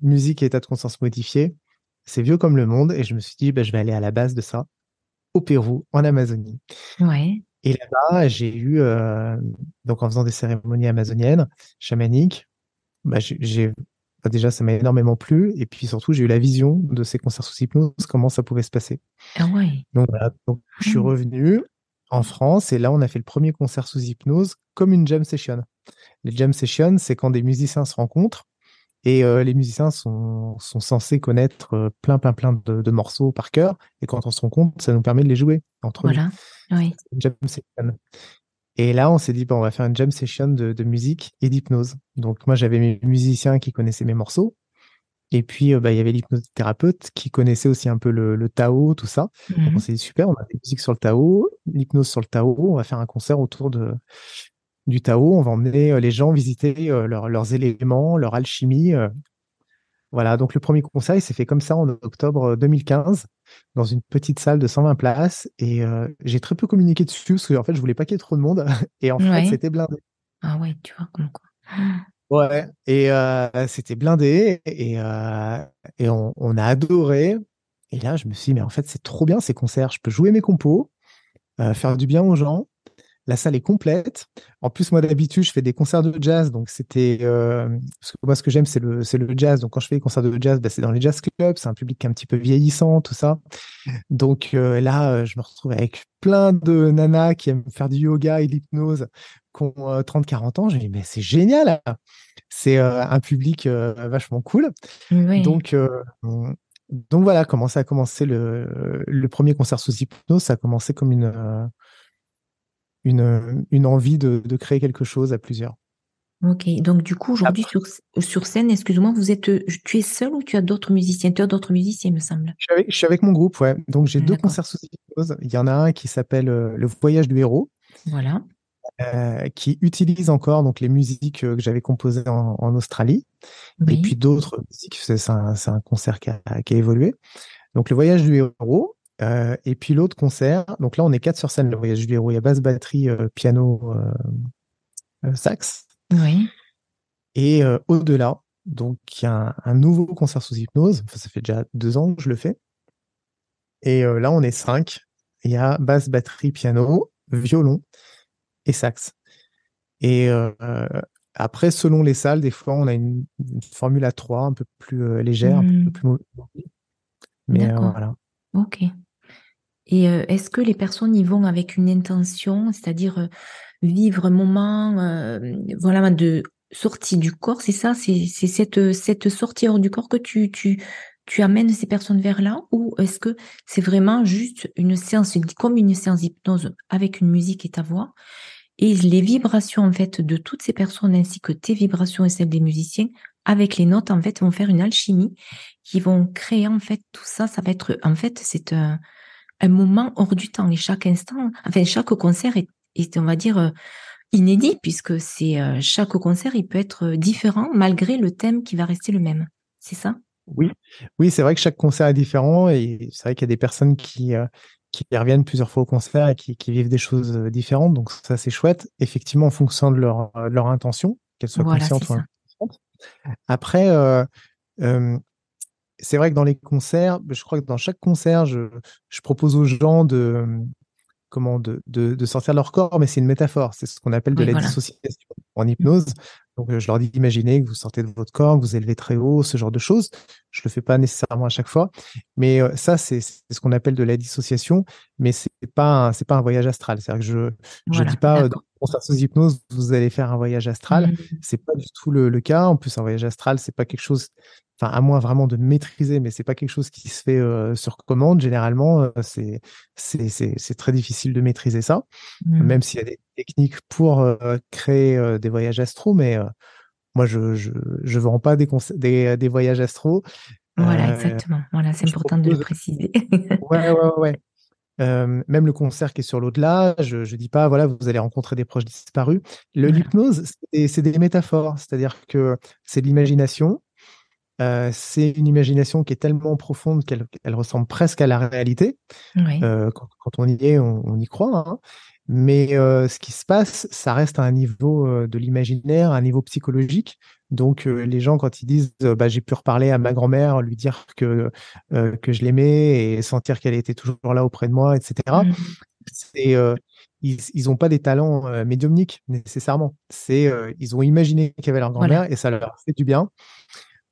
musique et état de conscience modifié, c'est vieux comme le monde, et je me suis dit, bah, je vais aller à la base de ça, au Pérou, en Amazonie. Ouais. Et là-bas, j'ai eu, donc en faisant des cérémonies amazoniennes, chamaniques, bah, j'ai déjà, ça m'a énormément plu. Et puis surtout, j'ai eu la vision de ces concerts sous hypnose, comment ça pouvait se passer. Ah ouais. Donc, voilà, donc je suis mmh. revenu en France et là, on a fait le premier concert sous hypnose comme une jam session. Les jam sessions, c'est quand des musiciens se rencontrent et euh, les musiciens sont, sont censés connaître euh, plein, plein, plein de, morceaux par cœur. Et quand on se rencontre, ça nous permet de les jouer entre voilà. Oui. Une jam session. Et là, on s'est dit, bon, on va faire une jam session de, musique et d'hypnose. Donc, moi, j'avais mes musiciens qui connaissaient mes morceaux. Et puis, euh, bah, il y avait l'hypnothérapeute qui connaissait aussi un peu le, Tao, tout ça. Donc, on s'est dit, super, on a fait musique sur le Tao, l'hypnose sur le Tao. On va faire un concert autour de, du Tao. On va emmener euh, les gens visiter euh, leurs éléments, leur alchimie. Voilà, donc le premier concert, il s'est fait comme ça en octobre 2015 dans une petite salle de 120 places et euh, j'ai très peu communiqué dessus parce que en fait je voulais pas qu'il y ait trop de monde (laughs) et en fait c'était blindé. Ah ouais, tu vois comme quoi. Ouais, et euh, c'était blindé et, euh, et on, on, a adoré. Et là, je me suis dit, mais en fait, c'est trop bien ces concerts. Je peux jouer mes compos, faire du bien aux gens la salle est complète. En plus, moi d'habitude, je fais des concerts de jazz, donc c'était euh, parce que moi ce que j'aime c'est le c'est le jazz. Donc quand je fais des concerts de jazz, bah, c'est dans les jazz clubs, c'est un public qui est un petit peu vieillissant, tout ça. Donc euh, là, euh, je me retrouve avec plein de nanas qui aiment faire du yoga et l'hypnose, qui ont 30-40 ans. Je me dis mais c'est génial, c'est un public vachement cool. Donc donc voilà comment ça a commencé le, le premier concert sous hypnose. Ça a commencé comme une une, une envie de, de, créer quelque chose à plusieurs. Ok, donc du coup, aujourd'hui, sur, sur, scène, excuse-moi, vous êtes, tu es seul ou tu as d'autres musiciens? Tu as d'autres musiciens, il me semble. Je suis avec, je suis avec mon groupe, ouais. Donc j'ai deux concerts sous hypnose. Il y en a un qui s'appelle euh, Le Voyage du héros. Voilà. Euh, qui utilise encore donc les musiques euh, que j'avais composées en, en Australie. Et puis d'autres musiques, c'est un, un, concert qui a, qui a évolué. Donc Le Voyage du héros, euh, et puis l'autre concert, donc là on est quatre sur scène, le voyage du héros, il y a basse, batterie, euh, piano, euh, sax. Oui. Et au-delà, donc il y a un, nouveau concert sous hypnose, ça fait déjà deux ans que je le fais. Et là on est cinq, il y a basse, batterie, piano, violon et sax. Et après, selon les salles, des fois on a une, formule à trois un peu plus légère, un peu mmh. plus mobile. Mais voilà. Ok. Et euh, est-ce que les personnes y vont avec une intention, c'est-à-dire euh, vivre un moment, euh, voilà, de sortie du corps, c'est ça, c'est cette cette sortie hors du corps que tu tu tu amènes ces personnes vers là, ou est-ce que c'est vraiment juste une séance comme une séance d'hypnose avec une musique et ta voix, et les vibrations en fait de toutes ces personnes ainsi que tes vibrations et celles des musiciens avec les notes en fait vont faire une alchimie qui vont créer en fait tout ça. Ça va être en fait c'est un un moment hors du temps. Et chaque instant, enfin, chaque concert est, on va dire, euh, inédit, puisque c'est euh, chaque concert, il peut être différent malgré le thème qui va rester le même. C'est ça? Oui, oui, c'est vrai que chaque concert est différent et c'est vrai qu'il y a des personnes qui, euh, qui reviennent plusieurs fois au concert et qui, vivent des choses différentes. Donc ça, c'est chouette. Effectivement, en fonction de leur, leur intention, qu'elles soient conscientes ou inconscientes. Après, c'est vrai que dans les concerts, je crois que dans chaque concert, je, je propose aux gens de comment de, de, de, sortir leur corps, mais c'est une métaphore. C'est ce qu'on appelle de la dissociation en hypnose. Donc, je leur dis d'imaginer que vous sortez de votre corps, que vous élevez très haut, ce genre de choses. Je le fais pas nécessairement à chaque fois, mais ça, c'est ce qu'on appelle de la dissociation, mais c'est pas c'est pas un voyage astral. C'est-à-dire que je je dis pas dans sous hypnose, vous allez faire un voyage astral. Mmh. C'est pas du tout le, le, cas. En plus, un voyage astral, c'est pas quelque chose enfin à moins vraiment de maîtriser, mais c'est pas quelque chose qui se fait euh, sur commande. Généralement, euh, c'est c'est très difficile de maîtriser ça, mmh. même s'il y a des techniques pour euh, créer des voyages astro, mais moi je je je vends pas des des, des voyages astro. Voilà, exactement. Voilà, c'est important de le préciser. ouais, ouais, ouais. Euh, même le concert qui est sur l'au-delà, je ne dis pas, voilà, vous allez rencontrer des proches disparus. L'hypnose, c'est des métaphores, c'est-à-dire que c'est de l'imagination, euh, c'est une imagination qui est tellement profonde qu'elle elle ressemble presque à la réalité. Euh, quand, quand, on y est, on, on y croit. Hein. Mais euh, ce qui se passe, ça reste à un niveau de l'imaginaire, un niveau psychologique. Donc les gens, quand ils disent bah, j'ai pu reparler à ma grand-mère, lui dire que, que je l'aimais et sentir qu'elle était toujours là auprès de moi, etc., mmh. c'est, ils n'ont pas des talents médiumniques nécessairement. C'est Ils ont imaginé qu'il y avait leur grand-mère et ça leur fait du bien.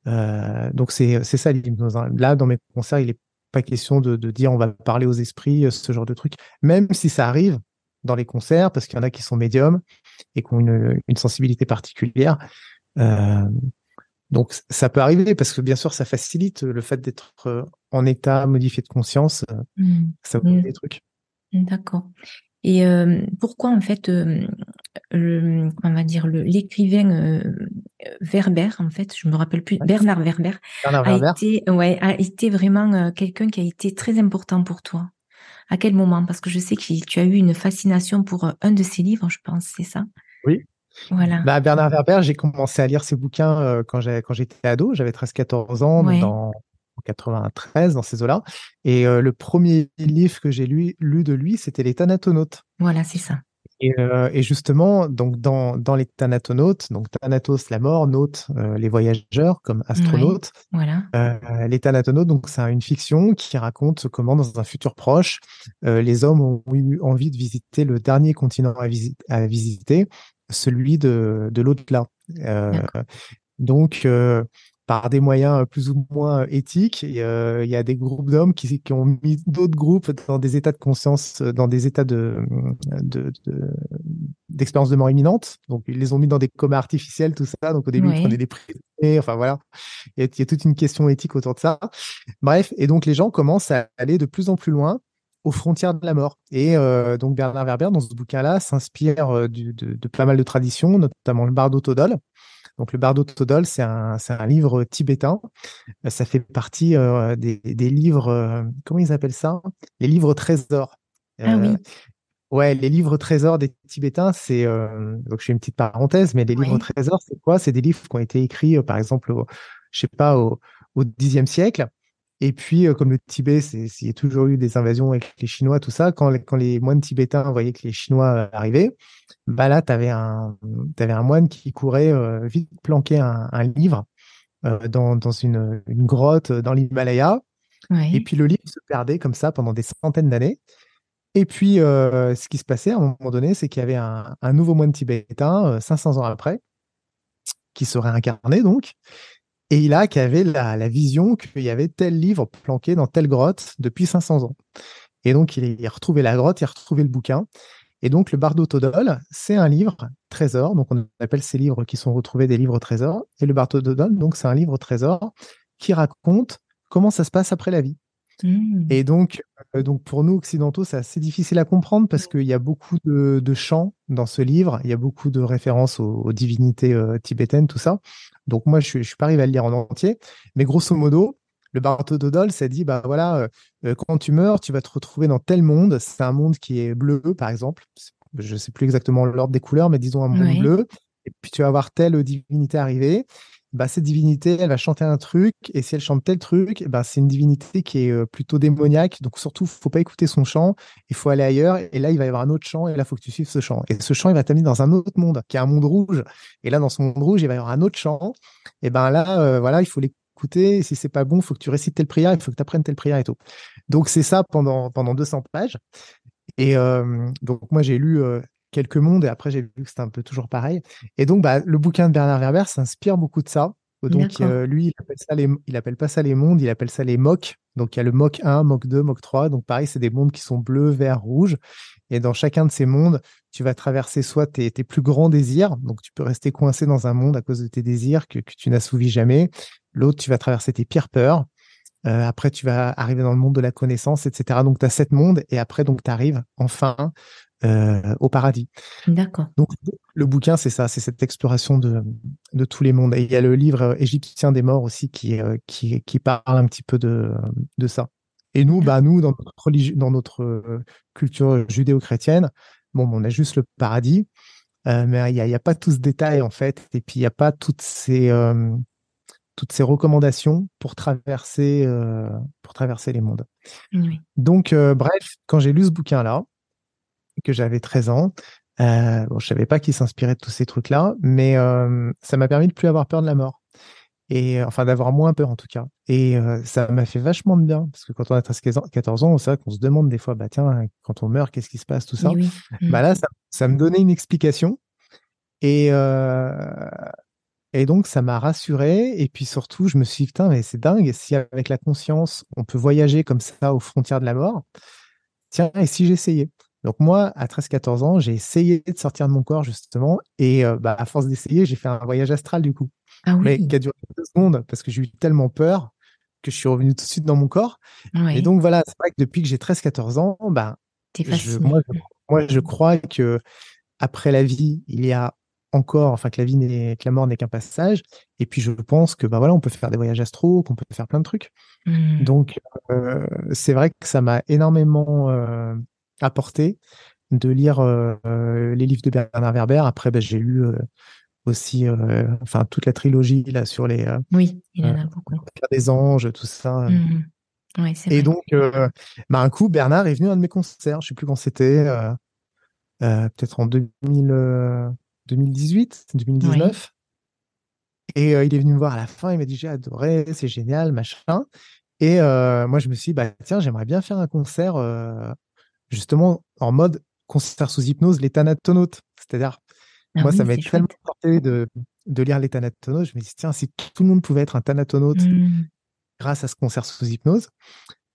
Euh, donc c'est ça l'hypnose. Hein. Là, dans mes concerts, il n'est pas question de, de, dire on va parler aux esprits, euh, ce genre de truc. Même si ça arrive dans les concerts, parce qu'il y en a qui sont médiums et qui ont une, une sensibilité particulière. Euh, donc ça peut arriver parce que bien sûr ça facilite le fait d'être en état modifié de conscience. Mmh. Ça peut mmh. des trucs. D'accord. Et euh, pourquoi en fait, euh, le, on va dire l'écrivain euh, Werber, en fait, je me rappelle plus, Bernard Werber, a été, ouais, a été vraiment quelqu'un qui a été très important pour toi. À quel moment? Parce que je sais que tu as eu une fascination pour un de ses livres, je pense, c'est ça? Oui. Voilà. Bah, Bernard Werber, j'ai commencé à lire ses bouquins quand j'étais ado, j'avais 13-14 ans, dans 93 dans ces eaux-là. Et euh, le premier livre que j'ai lu, lu de lui, c'était Les Thanatonautes. Voilà, c'est ça. Et, euh, et, justement, donc dans, dans les Thanatonautes, donc Thanatos la mort, Nautes euh, les voyageurs comme astronautes. voilà. les Thanatonautes, donc c'est une fiction qui raconte comment dans un futur proche, les hommes ont eu envie de visiter le dernier continent à, à visiter, celui de, de l'au-delà. donc par des moyens euh, plus ou moins euh, éthiques. Euh, il y a des groupes d'hommes qui, qui, ont mis d'autres groupes dans des états de conscience, dans des états de, d'expérience de, mort imminente. Donc, ils les ont mis dans des comas artificiels, tout ça. Donc, au début, ils prenaient des prisonniers. Enfin, voilà. Il y, a, toute une question éthique autour de ça. Bref. Et donc, les gens commencent à aller de plus en plus loin aux frontières de la mort. Et donc, Bernard Werber, dans ce bouquin-là, s'inspire de, de, pas mal de traditions, notamment le bardo Todol. Donc le Bardo Todol, c'est un, un, livre tibétain. Euh, ça fait partie euh, des, des, livres, euh, comment ils appellent ça? Les livres trésors. ah oui. Ouais, les livres trésors des Tibétains, c'est donc je fais une petite parenthèse, mais les livres trésors, c'est quoi? C'est des livres qui ont été écrits, par exemple, au, je sais pas, au, au Xe siècle, et puis, euh, comme le Tibet, il y a toujours eu des invasions avec les Chinois, tout ça, quand, quand les moines tibétains voyaient que les Chinois euh, arrivaient, bah là, tu avais un, avais un moine qui courait euh, vite planquer un, un livre dans, dans une, une, grotte dans l'Himalaya. Et puis, le livre se perdait comme ça pendant des centaines d'années. Et puis, ce qui se passait à un moment donné, c'est qu'il y avait un, un, nouveau moine tibétain, 500 ans après, qui serait incarné donc, et il a qui avait la, vision qu'il y avait tel livre planqué dans telle grotte depuis 500 ans. Et donc, il a retrouvé la grotte, il a retrouvé le bouquin. Et donc, le Bardo Todol, c'est un livre trésor. Donc, on appelle ces livres qui sont retrouvés des livres trésors. Et le Bardo Todol, donc, c'est un livre trésor qui raconte comment ça se passe après la vie. Mmh. Et donc, euh, donc, pour nous occidentaux, c'est assez difficile à comprendre parce qu'il y a beaucoup de, de, chants dans ce livre. Il y a beaucoup de références aux, divinités euh, tibétaines, tout ça. Donc moi, je ne suis pas arrivé à le lire en entier, mais grosso modo, le Bartho Dodol, ça dit, bah voilà, euh, quand tu meurs, tu vas te retrouver dans tel monde. C'est un monde qui est bleu, par exemple. Je ne sais plus exactement l'ordre des couleurs, mais disons un monde bleu. Et puis tu vas voir telle divinité arriver bah, cette divinité, elle va chanter un truc, et si elle chante tel truc, bah, c'est une divinité qui est euh, plutôt démoniaque, donc surtout, faut pas écouter son chant, il faut aller ailleurs, et là, il va y avoir un autre chant, et là, faut que tu suives ce chant. Et ce chant, il va t'amener dans un autre monde, qui est un monde rouge, et là, dans ce monde rouge, il va y avoir un autre chant, et ben là, euh, voilà, il faut l'écouter, et si c'est pas bon, faut que tu récites telle prière, il faut que tu apprennes telle prière et tout. Donc, c'est ça pendant, pendant 200 pages. Et euh, donc, moi, j'ai lu quelques mondes et après j'ai vu que c'était un peu toujours pareil. Et donc, bah, le bouquin de Bernard Werber s'inspire beaucoup de ça. Donc, lui, il appelle, ça les, il appelle pas ça les mondes, il appelle ça les MOC. Donc, il y a le MOC 1, MOC 2, MOC 3. Donc, pareil, c'est des mondes qui sont bleus, verts, rouges. Et dans chacun de ces mondes, tu vas traverser soit tes, tes, plus grands désirs. Donc, tu peux rester coincé dans un monde à cause de tes désirs que, que tu n'assouvis jamais. L'autre, tu vas traverser tes pires peurs. Euh, après, tu vas arriver dans le monde de la connaissance, etc. Donc, tu as sept mondes et après, donc, tu arrives enfin euh, au paradis. D'accord. Donc, le bouquin, c'est ça, c'est cette exploration de, de tous les mondes. Et il y a le livre euh, égyptien des morts aussi qui, qui, qui parle un petit peu de, de ça. Et nous, bah, nous, dans notre, dans notre culture judéo-chrétienne, bon, on a juste le paradis, mais il n'y a, a, pas tout ce détail, en fait. Et puis, il n'y a pas toutes ces toutes ces recommandations pour traverser, euh, pour traverser les mondes. Donc, euh, bref, quand j'ai lu ce bouquin-là, que j'avais 13 ans, euh, bon, je savais pas qui s'inspirait de tous ces trucs-là, mais euh, ça m'a permis de plus avoir peur de la mort. Et enfin, d'avoir moins peur en tout cas. Et ça m'a fait vachement de bien, parce que quand on a 13, 14 ans, c'est vrai qu'on se demande des fois, bah tiens, quand on meurt, qu'est-ce qui se passe, tout ça. Bah là, ça, ça, me donnait une explication. Et, et donc, ça m'a rassuré. Et puis surtout, je me suis dit, putain, mais c'est dingue. Si avec la conscience, on peut voyager comme ça aux frontières de la mort, tiens, et si j'essayais? Donc moi, à 13-14 ans, j'ai essayé de sortir de mon corps, justement. Et euh, bah, à force d'essayer, j'ai fait un voyage astral, du coup. Ah oui. Mais qui a duré deux secondes, parce que j'ai eu tellement peur que je suis revenu tout de suite dans mon corps. Et donc voilà, c'est vrai que depuis que j'ai 13-14 ans, bah, je, moi, je, moi, je crois que après la vie, il y a encore, enfin que la vie n'est, que la mort n'est qu'un passage. Et puis je pense que bah voilà, on peut faire des voyages astro, qu'on peut faire plein de trucs. Mmh. Donc euh, c'est vrai que ça m'a énormément euh, apporté de lire euh, les livres de Bernard Werber. Après, bah, j'ai lu aussi, enfin toute la trilogie là sur les. oui, il en a beaucoup. Des anges, tout ça. Mmh. Ouais, et donc, bah, un coup, Bernard est venu à un de mes concerts. Je sais plus quand c'était. peut-être en 2000. 2018, 2019. Et euh, il est venu me voir à la fin, il m'a dit j'ai adoré, c'est génial, machin. Et euh, moi je me suis dit bah tiens j'aimerais bien faire un concert euh, justement en mode concert sous hypnose, les Thanatonautes. C'est-à-dire ah moi ça m'a tellement porté de, de lire les Thanatonautes. Je me dis tiens si tout le monde pouvait être un Thanatonaute mmh. grâce à ce concert sous hypnose.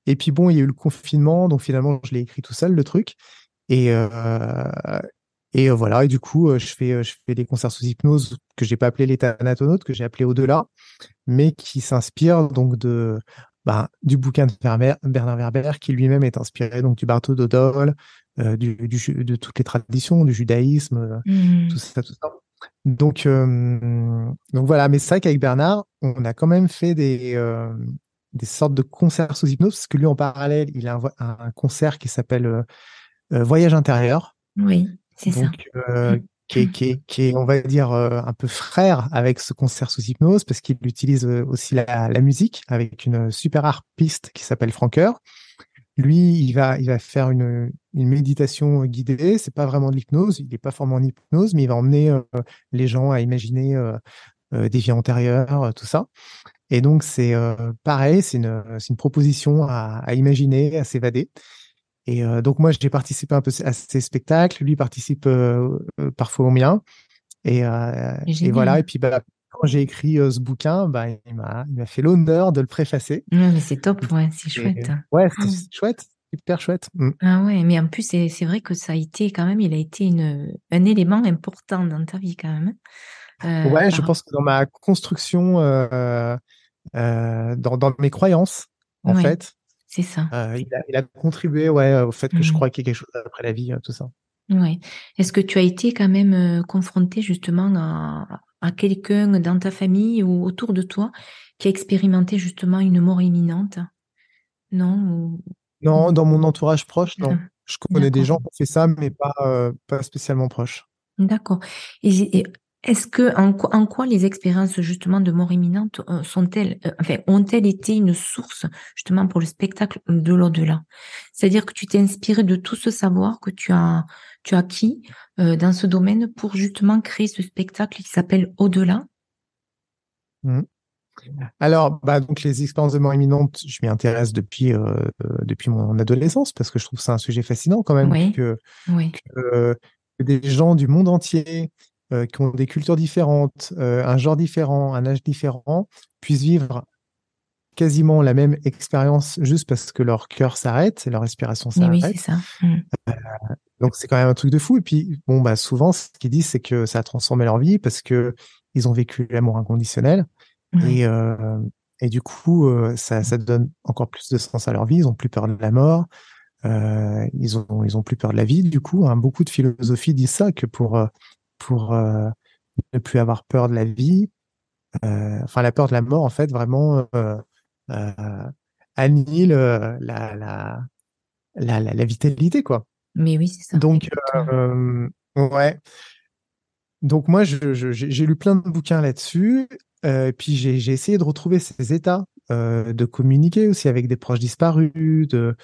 Et puis bon il y a eu le confinement donc finalement je l'ai écrit tout seul le truc. Et, et euh, voilà, et du coup, euh, je fais, euh, je fais des concerts sous hypnose que j'ai pas appelé les Thanatonautes, que j'ai appelé au-delà, mais qui s'inspirent donc de, bah, du bouquin de Bernard Werber, qui lui-même est inspiré donc du Bartho d'Odol, du, du, de toutes les traditions, du judaïsme, mmh. tout ça, tout ça. Donc, donc voilà, mais c'est vrai qu'avec Bernard, on a quand même fait des, des sortes de concerts sous hypnose, parce que lui, en parallèle, il a un, un concert qui s'appelle Voyage intérieur. Oui. C'est ça. Euh, qui, est, qui, est, on va dire, euh, un peu frère avec ce concert sous hypnose, parce qu'il utilise euh, aussi la, musique avec une super harpiste qui s'appelle Franker. Lui, il va, il va faire une, méditation guidée. C'est pas vraiment de l'hypnose, il n'est pas formé en hypnose, mais il va emmener les gens à imaginer des vies antérieures, tout ça. Et donc, c'est pareil, c'est une, une proposition à imaginer, à s'évader. Et euh, donc moi, j'ai participé un peu à ces spectacles. Lui participe euh, euh, parfois au mien. Et, et, voilà. Et puis bah, quand j'ai écrit ce bouquin, bah, il m'a fait l'honneur de le préfacer. mais c'est top, ouais, c'est chouette. ouais, c'est ah. chouette, hyper chouette. Mmh. Ah ouais, mais en plus c'est vrai que ça a été quand même, il a été une, un élément important dans ta vie quand même. ouais, je pense que dans ma construction, dans, dans mes croyances, en fait, c'est ça. Euh, il, a, contribué ouais, au fait que je mmh. crois qu'il y a quelque chose après la vie, euh, tout ça. Ouais. Est-ce que tu as été quand même euh, confronté justement à, quelqu'un dans ta famille ou autour de toi qui a expérimenté justement une mort imminente? Non Non, dans mon entourage proche, non. Je connais des gens qui ont fait ça, mais pas, pas spécialement proches. D'accord. et, est-ce que en, en, quoi les expériences justement de mort imminente euh, sont-elles, euh, enfin, ont-elles été une source justement pour le spectacle de l'au-delà? C'est-à-dire que tu t'es inspiré de tout ce savoir que tu as, tu as acquis euh, dans ce domaine pour justement créer ce spectacle qui s'appelle Au-delà? Mmh. Alors, bah, donc les expériences de mort imminente, je m'y intéresse depuis depuis mon adolescence parce que je trouve ça un sujet fascinant quand même oui. que, oui. que des gens du monde entier qui ont des cultures différentes, un genre différent, un âge différent, puissent vivre quasiment la même expérience juste parce que leur cœur s'arrête et leur respiration s'arrête. Oui, c'est ça. Mmh. donc c'est quand même un truc de fou. Et puis bon bah souvent ce qu'ils disent c'est que ça a transformé leur vie parce que ils ont vécu l'amour inconditionnel et et du coup ça ça donne encore plus de sens à leur vie. Ils ont plus peur de la mort. Euh, ils ont ils ont plus peur de la vie du coup. Hein. Beaucoup de philosophies disent ça que pour pour ne plus avoir peur de la vie, enfin la peur de la mort en fait vraiment euh, annihile la, la, la, la, vitalité, quoi. Mais oui, c'est ça. Donc, euh, ouais. Donc moi, j'ai lu plein de bouquins là-dessus. Euh, puis j'ai essayé de retrouver ces états, euh, de communiquer aussi avec des proches disparus, de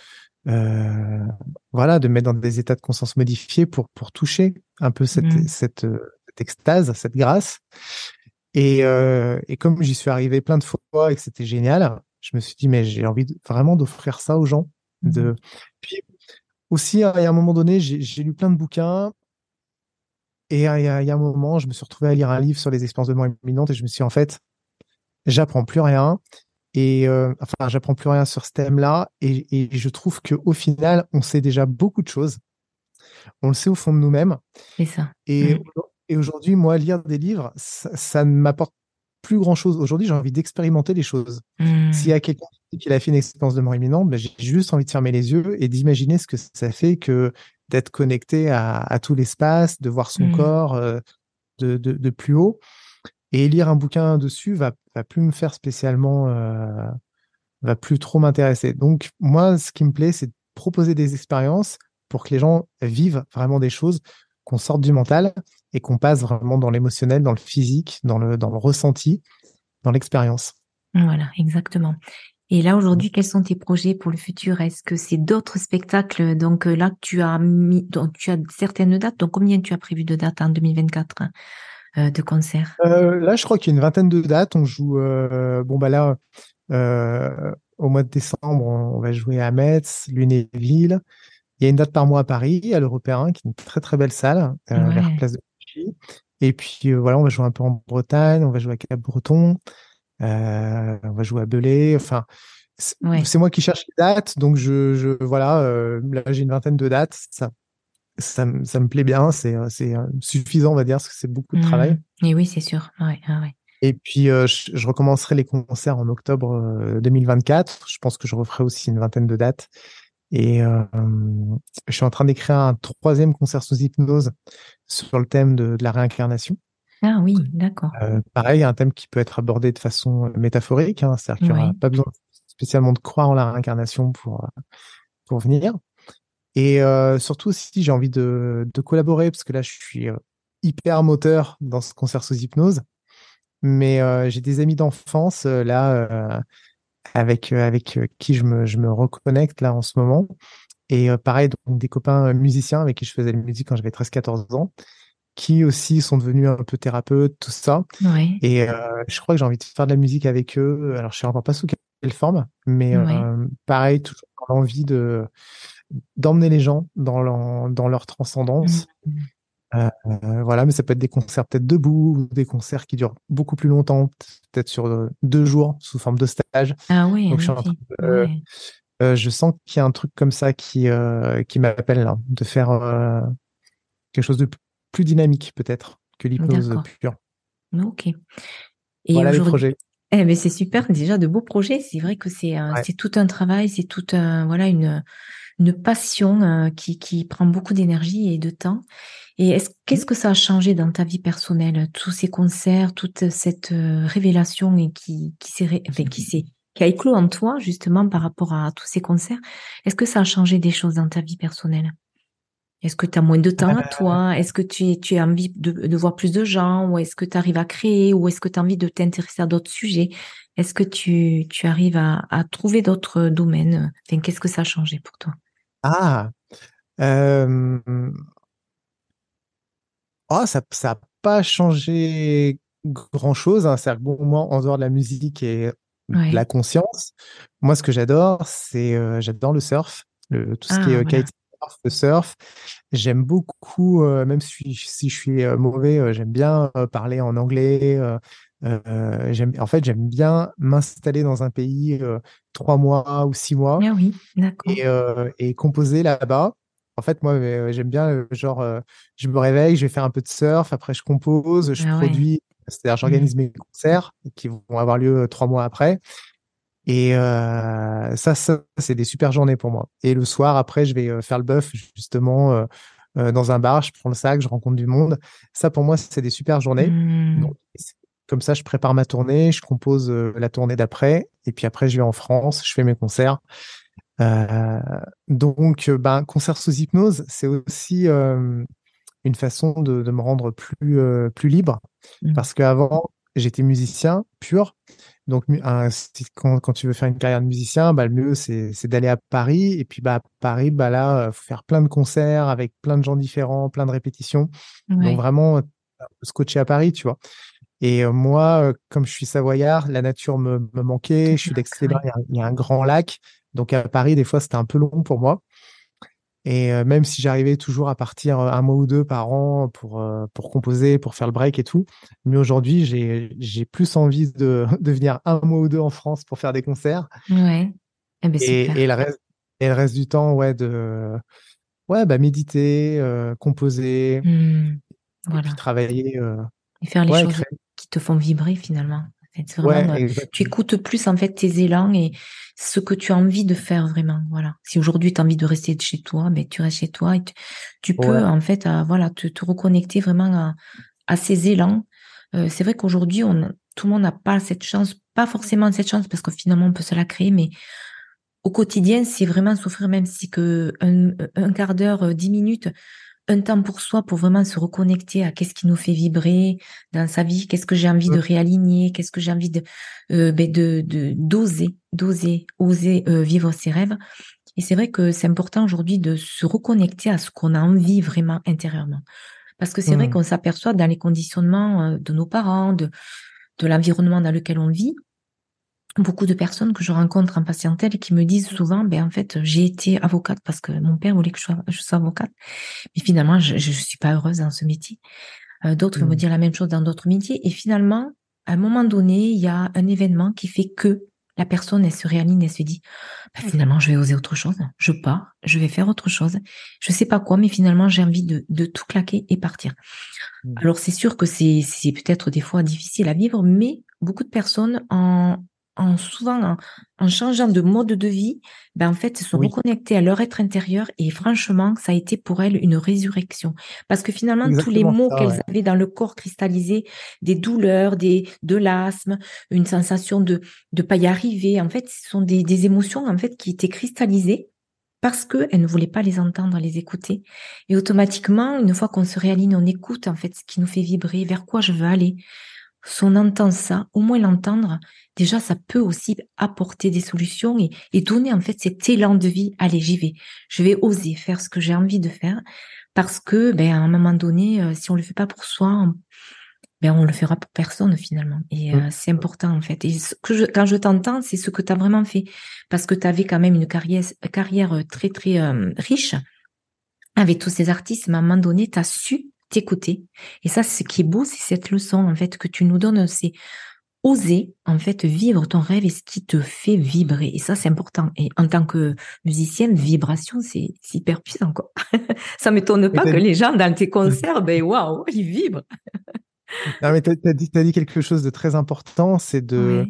euh, voilà, de mettre dans des états de conscience modifiés pour pour toucher un peu cette mmh. cette, cette, extase, cette grâce. Et, et comme j'y suis arrivé plein de fois et que c'était génial, je me suis dit, mais j'ai envie vraiment d'offrir ça aux gens. Mmh de... Puis aussi, à un moment donné, j'ai lu plein de bouquins. Et il y, a, un moment, je me suis retrouvé à lire un livre sur les expériences de mort imminente et je me suis dit, en fait, j'apprends plus rien. Et euh, enfin, j'apprends plus rien sur ce thème-là. Et, et, je trouve qu'au final, on sait déjà beaucoup de choses. On le sait au fond de nous-mêmes. C'est ça. Et, mmh. et aujourd'hui, moi, lire des livres, ça, ça ne m'apporte plus grand chose. Aujourd'hui, j'ai envie d'expérimenter les choses. Mmh. S'il y a quelqu'un qui a fait une expérience de mort imminente, ben, j'ai juste envie de fermer les yeux et d'imaginer ce que ça fait que d'être connecté à, tout l'espace, de voir son mmh. corps euh, de, de, plus haut. Et lire un bouquin dessus va, va plus me faire spécialement, euh, va plus trop m'intéresser. Donc, moi, ce qui me plaît, c'est de proposer des expériences pour que les gens vivent vraiment des choses qu'on sorte du mental et qu'on passe vraiment dans l'émotionnel, dans le physique, dans le, dans le ressenti, dans l'expérience. Voilà, exactement. Et là, aujourd'hui, quels sont tes projets pour le futur? Est-ce que c'est d'autres spectacles? Donc euh, là, tu as mis, donc, tu as certaines dates. Donc combien tu as prévu de dates en 2024 euh, de concerts euh, Là, je crois qu'il y a une vingtaine de dates. On joue, bon bah là, au mois de décembre, on va jouer à Metz, Lunéville. Il y a une date par mois à Paris, à l'Européen, qui est une très très belle salle, euh, vers Place de. Et puis euh, voilà, on va jouer un peu en Bretagne, on va jouer à Cap-Breton, euh, on va jouer à Belay. Enfin, c'est moi qui cherche les dates, donc je, je voilà, là j'ai une vingtaine de dates. Ça, ça, ça me plaît bien, c'est c'est suffisant, on va dire, parce que c'est beaucoup de travail. Mmh. Et oui, c'est sûr. Ouais, ouais. Et puis, je, je, recommencerai les concerts en octobre 2024. Je pense que je referai aussi une vingtaine de dates. Et euh, je suis en train d'écrire un troisième concert sous hypnose sur le thème de, de la réincarnation. Ah oui, d'accord. Euh, pareil, un thème qui peut être abordé de façon métaphorique, hein, c'est-à-dire qu'il n'y aura pas besoin spécialement de croire en la réincarnation pour pour venir. Et euh, surtout aussi, j'ai envie de, de collaborer parce que là, je suis euh, hyper moteur dans ce concert sous hypnose, mais euh, j'ai des amis d'enfance là avec euh, avec euh, qui je me, je me reconnecte là en ce moment. Et euh, pareil, donc des copains musiciens avec qui je faisais la musique quand j'avais 13-14 ans, qui aussi sont devenus un peu thérapeutes, tout ça. Et je crois que j'ai envie de faire de la musique avec eux. Alors, je sais encore pas sous quelle forme, mais pareil, toujours l'envie de d'emmener les gens dans leur, dans leur transcendance. Mmh. Euh, voilà, mais ça peut être des concerts peut-être debout, ou des concerts qui durent beaucoup plus longtemps, peut-être sur euh, deux jours sous forme de stage. Ah oui. Donc, je, euh, je, sens qu'il y a un truc comme ça qui qui m'appelle là, de faire quelque chose de plus dynamique peut-être que l'hypnose pure. Ok. Et voilà les projets. Eh ben c'est super, déjà de beaux projets. C'est vrai que c'est c'est tout un travail, c'est tout un voilà une une passion qui qui prend beaucoup d'énergie et de temps. Et qu'est-ce que ça a changé dans ta vie personnelle, tous ces concerts, toute cette euh, révélation et qui, qui s'est, enfin, qui s'est, qui a éclos en toi, justement, par rapport à tous ces concerts? Est-ce que ça a changé des choses dans ta vie personnelle? Est-ce que tu as moins de temps à toi? Est-ce que tu, tu as envie de, de voir plus de gens? Ou est-ce que tu arrives à créer? Ou est-ce que tu as envie de t'intéresser à d'autres sujets? Est-ce que tu, tu arrives à, à trouver d'autres domaines? Enfin, qu'est-ce que ça a changé pour toi? Ah, euh, ah, ça n'a pas changé grand-chose. Hein. C'est-à-dire bon, moi, en dehors de la musique et de la conscience, moi, ce que j'adore, c'est euh, j'adore le surf, le, tout ce qui est euh, le surf. J'aime beaucoup, même si, si, je suis mauvais, j'aime bien parler en anglais. j'aime, en fait, j'aime bien m'installer dans un pays trois mois ou six mois. Ah oui, et, et, composer là-bas. En fait, moi, j'aime bien, genre, je me réveille, je vais faire un peu de surf, après je compose, je ah produis, c'est-à-dire j'organise mmh. mes concerts qui vont avoir lieu trois mois après. Et ça, ça c'est des super journées pour moi. Et le soir, après, je vais faire le bœuf justement dans un bar, je prends le sac, je rencontre du monde. Ça, pour moi, c'est des super journées. Mmh. comme ça, je prépare ma tournée, je compose la tournée d'après, et puis après, je vais en France, je fais mes concerts. Euh, donc, ben, concert sous hypnose, c'est aussi une façon de, de, me rendre plus, plus libre. Mmh. Parce qu'avant, j'étais musicien pur. Donc, quand, quand, tu veux faire une carrière de musicien, bah, le mieux, c'est d'aller à Paris. Et puis, bah, à Paris, bah, là, faut faire plein de concerts avec plein de gens différents, plein de répétitions. Donc, vraiment, scotcher à Paris, tu vois. Et moi, comme je suis savoyard, la nature me, me manquait. Je suis il, il y a un grand lac. Donc à Paris, des fois, c'était un peu long pour moi. Et euh, même si j'arrivais toujours à partir euh, un mois ou deux par an pour, euh, pour composer, pour faire le break et tout, mais aujourd'hui, j'ai plus envie de, (laughs) de venir un mois ou deux en France pour faire des concerts. Ouais. Eh ben, et, et, le reste, et le reste du temps, ouais, de ouais, bah, méditer, composer, mmh. et puis travailler. et faire les choses qui te font vibrer finalement. Tu écoutes plus en fait tes élans et ce que tu as envie de faire vraiment. Voilà. Si aujourd'hui tu as envie de rester chez toi, mais ben, tu restes chez toi et tu, peux en fait voilà te, te, reconnecter vraiment à, ces élans. Euh, c'est vrai qu'aujourd'hui on tout le monde n'a pas cette chance, pas forcément cette chance parce que finalement on peut se la créer, mais au quotidien c'est vraiment souffrir même si que un, un quart d'heure, euh, dix minutes un temps pour soi pour vraiment se reconnecter à qu'est-ce qui nous fait vibrer dans sa vie, qu'est-ce que j'ai envie de réaligner, qu'est-ce que j'ai envie de euh, ben de d'oser, d'oser, oser euh, vivre ses rêves. Et c'est vrai que c'est important aujourd'hui de se reconnecter à ce qu'on a envie vraiment intérieurement. Parce que c'est vrai mmh. qu'on s'aperçoit dans les conditionnements euh, de nos parents, de, de l'environnement dans lequel on vit, beaucoup de personnes que je rencontre en patientèle qui me disent souvent, ben en fait, j'ai été avocate parce que mon père voulait que je sois, je sois avocate, mais finalement, je ne suis pas heureuse dans ce métier. Euh, d'autres vont me mmh. dire la même chose dans d'autres métiers. Et finalement, à un moment donné, il y a un événement qui fait que la personne, elle se réaligne, elle se dit, ben, finalement, je vais oser autre chose. Je pars, je vais faire autre chose. Je sais pas quoi, mais finalement, j'ai envie de, de tout claquer et partir. Mmh. Alors, c'est sûr que c'est peut-être des fois difficile à vivre, mais beaucoup de personnes en, en souvent en, changeant de mode de vie, ben en fait, se sont reconnectés à leur être intérieur et franchement, ça a été pour elles une résurrection. Parce que finalement, tous les mots qu'elles avaient dans le corps cristallisé, des douleurs, des de l'asthme, une sensation de de pas y arriver, en fait, ce sont des, des émotions en fait qui étaient cristallisées parce qu'elles ne voulaient pas les entendre, les écouter. Et automatiquement, une fois qu'on se réaligne, on écoute en fait ce qui nous fait vibrer, vers quoi je veux aller si on entend ça, au moins l'entendre, déjà ça peut aussi apporter des solutions et, donner en fait cet élan de vie. Allez, j'y vais. Je vais oser faire ce que j'ai envie de faire parce que, ben, à un moment donné, euh, si on le fait pas pour soi, on, ben, on le fera pour personne finalement. Et euh, c'est important en fait. Et que quand je t'entends, c'est ce que tu as vraiment fait parce que tu avais quand même une carrière, carrière euh, très très riche avec tous ces artistes. Mais à un moment donné, tu as su t'écouter. Et ça, ce qui est beau, c'est cette leçon, en fait, que tu nous donnes, c'est oser, en fait, vivre ton rêve et ce qui te fait vibrer. Et ça, c'est important. Et en tant que musicienne, vibration, c'est hyper puissant, quoi. (laughs) ça m'étonne pas que les gens, dans tes (laughs) concerts, ben, waouh, ils vibrent. non, mais tu as, dit, quelque chose de très important, c'est de,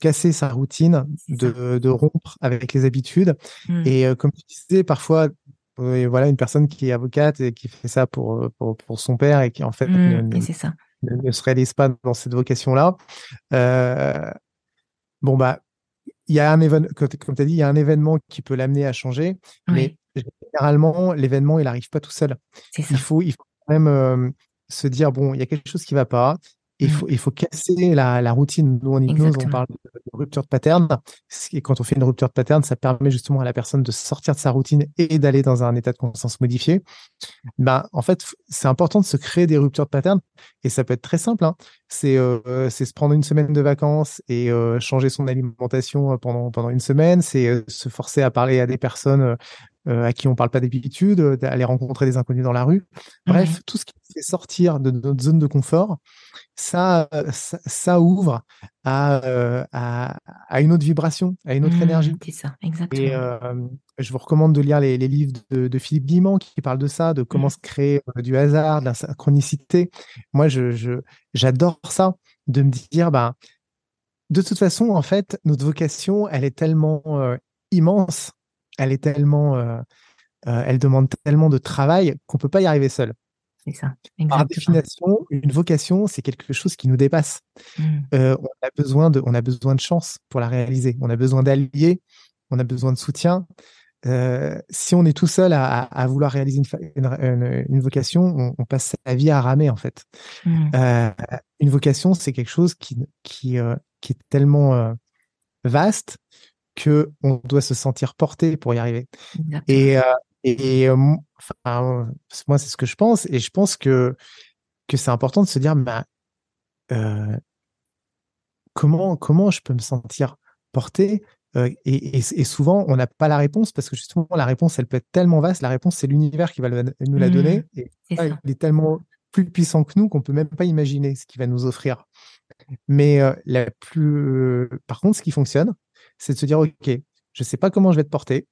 casser sa routine, de, de, rompre avec les habitudes. Mmh. Et euh, comme tu disais, parfois, voilà une personne qui est avocate et qui fait ça pour, pour, son père et qui en fait mmh, ne, ça. ne, se réalise pas dans cette vocation-là. Euh, bon bah il y a un événement, comme tu as dit, il y a un événement qui peut l'amener à changer, mais généralement l'événement il n'arrive pas tout seul. Il faut il faut quand même euh, se dire bon il y a quelque chose qui va pas, il mmh. faut, il faut casser la, la routine. Nous, en hypnose, on parle de, rupture de pattern. Et quand on fait une rupture de pattern, ça permet justement à la personne de sortir de sa routine et d'aller dans un état de conscience modifié. Ben, en fait, c'est important de se créer des ruptures de pattern. Et ça peut être très simple. Hein. C'est euh, se prendre une semaine de vacances et euh, changer son alimentation euh, pendant, pendant une semaine. C'est se forcer à parler à des personnes à qui on parle pas d'habitude, d'aller rencontrer des inconnus dans la rue. Bref, tout ce qui fait sortir de notre zone de confort, ça, ça, ouvre à, à, une autre vibration, à une autre mmh, énergie. C'est ça, exactement. Et je vous recommande de lire les, livres de, Philippe Guimand qui parlent de ça, de comment mmh. se créer du hasard, de la synchronicité. Moi, je, j'adore ça, de me dire, bah, de toute façon, en fait, notre vocation, elle est tellement immense, elle est tellement, elle demande tellement de travail qu'on peut pas y arriver seul. C'est ça. Par définition, une vocation, c'est quelque chose qui nous dépasse. Mmh. Euh, on, a besoin de, on a besoin de chance pour la réaliser. On a besoin d'alliés, on a besoin de soutien. Euh, si on est tout seul à, vouloir réaliser une, vocation, on, passe sa vie à ramer en fait. Mmh. Euh, une vocation, c'est quelque chose qui, qui, qui est tellement vaste que on doit se sentir porté pour y arriver. Et, et enfin, moi, c'est ce que je pense. Et je pense que, que c'est important de se dire, bah, euh, comment, comment je peux me sentir porté euh, et, et, souvent, on n'a pas la réponse parce que justement, la réponse, elle peut être tellement vaste. La réponse, c'est l'univers qui va nous la donner. Mmh, et il est tellement plus puissant que nous qu'on peut même pas imaginer ce qu'il va nous offrir. Mais euh, la plus, par contre, ce qui fonctionne, c'est de se dire, OK, je sais pas comment je vais te porter.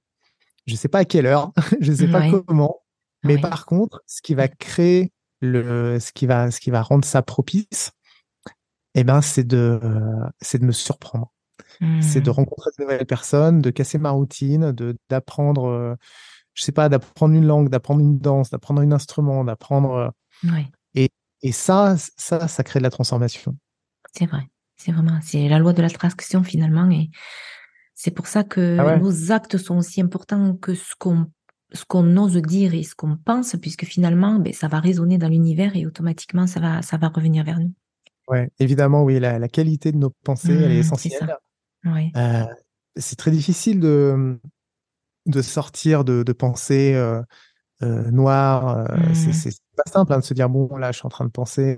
Je sais pas à quelle heure, (laughs) je sais pas comment, mais par contre, ce qui va créer le, ce qui va, ce qui va rendre ça propice, eh ben, c'est de, c'est de me surprendre. C'est de mmh. rencontrer de nouvelles personnes, de casser ma routine, de, d'apprendre, euh, je sais pas, d'apprendre une langue, d'apprendre une danse, d'apprendre un instrument, d'apprendre. Euh, et, et ça, ça, ça crée de la transformation. C'est vrai. C'est vraiment, c'est la loi de l'attraction finalement. Et c'est pour ça que ah nos actes sont aussi importants que ce qu'on ce qu'on ose dire et ce qu'on pense, puisque finalement, ben, ça va résonner dans l'univers et automatiquement, ça va, ça va revenir vers nous. Ouais, évidemment, oui, la, qualité de nos pensées, elle est mmh, essentielle. Euh, c'est très difficile de, de sortir de, de pensées euh, euh, noires. Mmh. C'est pas simple hein, de se dire, bon, là, je suis en train de penser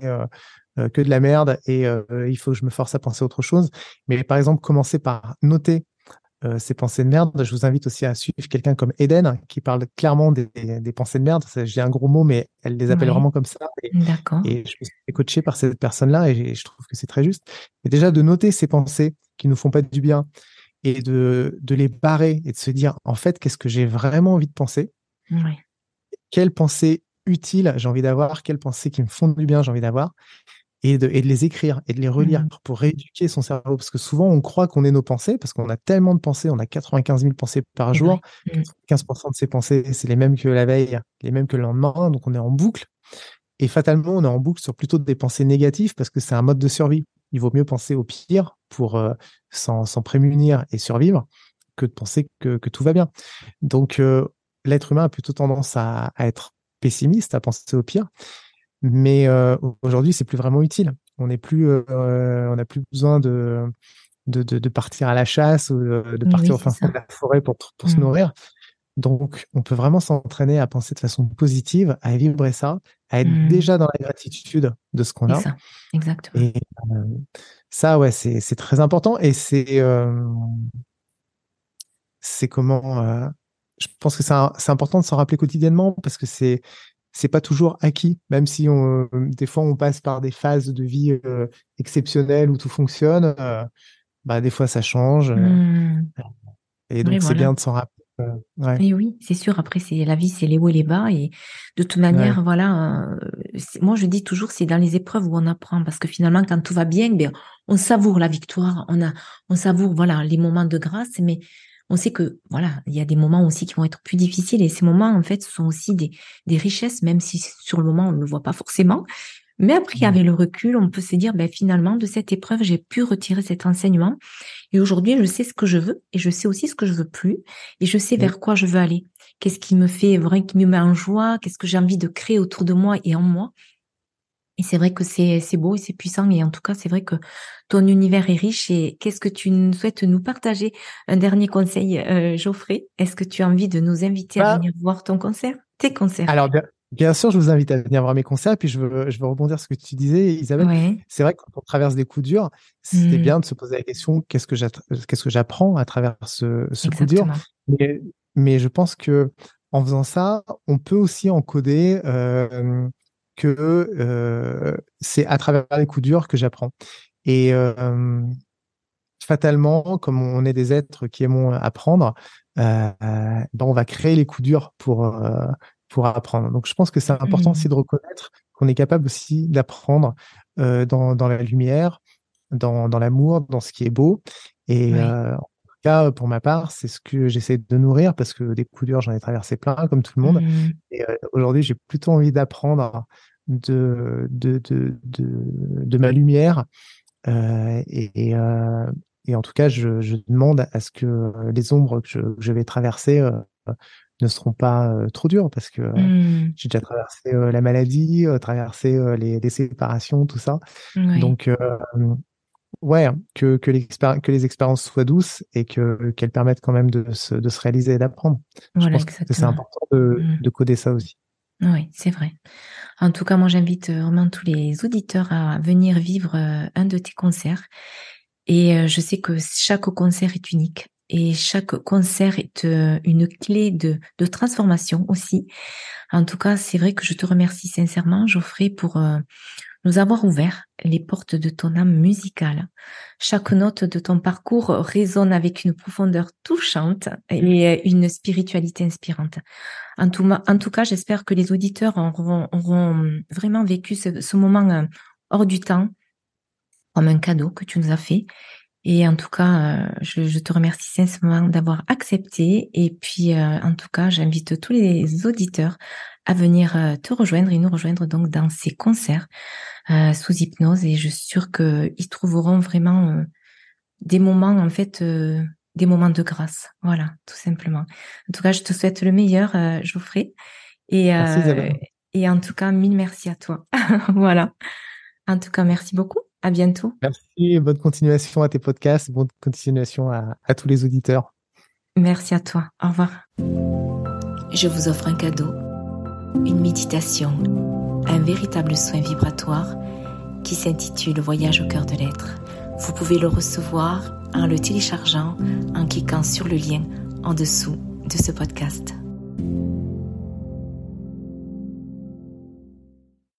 que de la merde et il faut que je me force à penser autre chose. Mais par exemple, commencer par noter euh, ces pensées de merde. Je vous invite aussi à suivre quelqu'un comme Eden qui parle clairement des, pensées de merde. J'ai un gros mot, mais elle les appelle vraiment comme ça. D'accord. Et je suis coaché par cette personne-là et je trouve que c'est très juste. Et déjà de noter ces pensées qui nous font pas du bien et de, de les barrer et de se dire en fait qu'est-ce que j'ai vraiment envie de penser? Oui. Quelles pensées utiles j'ai envie d'avoir, quelles pensées qui me font du bien j'ai envie d'avoir? Et de, et de les écrire et de les relire mmh. pour rééduquer son cerveau. Parce que souvent, on croit qu'on est nos pensées, parce qu'on a tellement de pensées, on a 95 000 pensées par jour. 15% de ces pensées, c'est les mêmes que la veille, les mêmes que le lendemain. Donc, on est en boucle. Et fatalement, on est en boucle sur plutôt des pensées négatives parce que c'est un mode de survie. Il vaut mieux penser au pire pour euh, s'en prémunir et survivre que de penser que, que tout va bien. Donc, euh, l'être humain a plutôt tendance à, à être pessimiste, à penser au pire. Mais euh, aujourd'hui, c'est plus vraiment utile. On n'est plus, euh, on n'a plus besoin de, de, de, partir à la chasse ou de, partir au fin fond de la forêt pour, pour se mmh. nourrir. Donc, on peut vraiment s'entraîner à penser de façon positive, à vibrer ça, à être mmh. déjà dans la gratitude de ce qu'on a. Ça. Exactement. Et euh, ça, ouais, c'est très important. Et c'est c'est comment. je pense que c'est important de s'en rappeler quotidiennement parce que c'est c'est pas toujours acquis, même si on, euh, des fois on passe par des phases de vie euh, exceptionnelles où tout fonctionne. Euh, bah des fois ça change. Mmh. Et donc c'est bien de s'en rappeler. Et oui, c'est sûr. Après, c'est la vie, c'est les hauts et les bas. Et de toute manière, voilà. moi, je dis toujours, c'est dans les épreuves où on apprend, parce que finalement, quand tout va bien, ben, on savoure la victoire, on a, on savoure, voilà, les moments de grâce. Mais on sait que voilà, il y a des moments aussi qui vont être plus difficiles et ces moments en fait sont aussi des, des richesses, même si sur le moment on ne le voit pas forcément. Mais après, mmh. avec le recul, on peut se dire, ben, finalement, de cette épreuve, j'ai pu retirer cet enseignement. Et aujourd'hui, je sais ce que je veux et je sais aussi ce que je veux plus. Et je sais vers quoi je veux aller. Qu'est-ce qui me fait vraiment, qui me met en joie? Qu'est-ce que j'ai envie de créer autour de moi et en moi? Et c'est vrai que c'est beau et c'est puissant. Et en tout cas, c'est vrai que ton univers est riche. Et qu'est-ce que tu souhaites nous partager? Un dernier conseil, euh, Geoffrey. Est-ce que tu as envie de nous inviter à bah venir voir ton concert, tes concerts? Alors, bien, sûr, je vous invite à venir voir mes concerts. Puis je veux, je veux rebondir sur ce que tu disais, Isabelle. C'est vrai que quand on traverse des coups durs, c'est mmh. bien de se poser la question qu'est-ce que j'apprends à travers ce, ce coup dur? Mais je pense que en faisant ça, on peut aussi encoder euh, que euh, c'est à travers les coups durs que j'apprends. Et euh, fatalement, comme on est des êtres qui aimons apprendre, euh, ben on va créer les coups durs pour euh, pour apprendre. Donc je pense que c'est important aussi de reconnaître qu'on est capable aussi d'apprendre dans, dans la lumière, dans, dans l'amour, dans ce qui est beau. Et cas, pour ma part, c'est ce que j'essaie de nourrir parce que des coups durs, j'en ai traversé plein, comme tout le monde. Mmh. Et euh, aujourd'hui, j'ai plutôt envie d'apprendre de, de, de, de, de, ma lumière. Euh, et, euh, et, en tout cas, je, je, demande à ce que les ombres que je, que je vais traverser euh, ne seront pas euh, trop dures parce que mmh. j'ai déjà traversé la maladie, traversé les, les, séparations, tout ça. Oui. Donc, ouais, que, que, que les expériences soient douces et que qu'elles permettent quand même de se, de se réaliser et d'apprendre. Voilà, Je pense exactement. que c'est important de, mmh. de, coder ça aussi. Oui, c'est vrai. En tout cas, moi, j'invite euh, vraiment tous les auditeurs à venir vivre euh, un de tes concerts. Et euh, je sais que chaque concert est unique et chaque concert est une clé de, de transformation aussi. En tout cas, c'est vrai que je te remercie sincèrement, Geoffrey, pour nous avoir ouvert les portes de ton âme musicale. Chaque note de ton parcours résonne avec une profondeur touchante et une spiritualité inspirante. En tout, cas, j'espère que les auditeurs auront, vraiment vécu ce, moment euh, hors du temps comme un cadeau que tu nous as fait. Et en tout cas, euh, je, je te remercie sincèrement d'avoir accepté. Et puis, euh, en tout cas, j'invite tous les auditeurs à venir te rejoindre et nous rejoindre donc dans ces concerts euh, sous hypnose et je suis sûre qu'ils trouveront vraiment euh, des moments, en fait, euh, des moments de grâce. Voilà, tout simplement. En tout cas, je te souhaite le meilleur, Geoffrey. Et, merci, et en tout cas, mille merci à toi. (laughs) voilà. En tout cas, merci beaucoup. À bientôt. Merci. Bonne continuation à tes podcasts. Bonne continuation à, à tous les auditeurs. Merci à toi. Au revoir. Je vous offre un cadeau, une méditation un véritable soin vibratoire qui s'intitule Voyage au cœur de l'être. Vous pouvez le recevoir en le téléchargeant en cliquant sur le lien en dessous de ce podcast.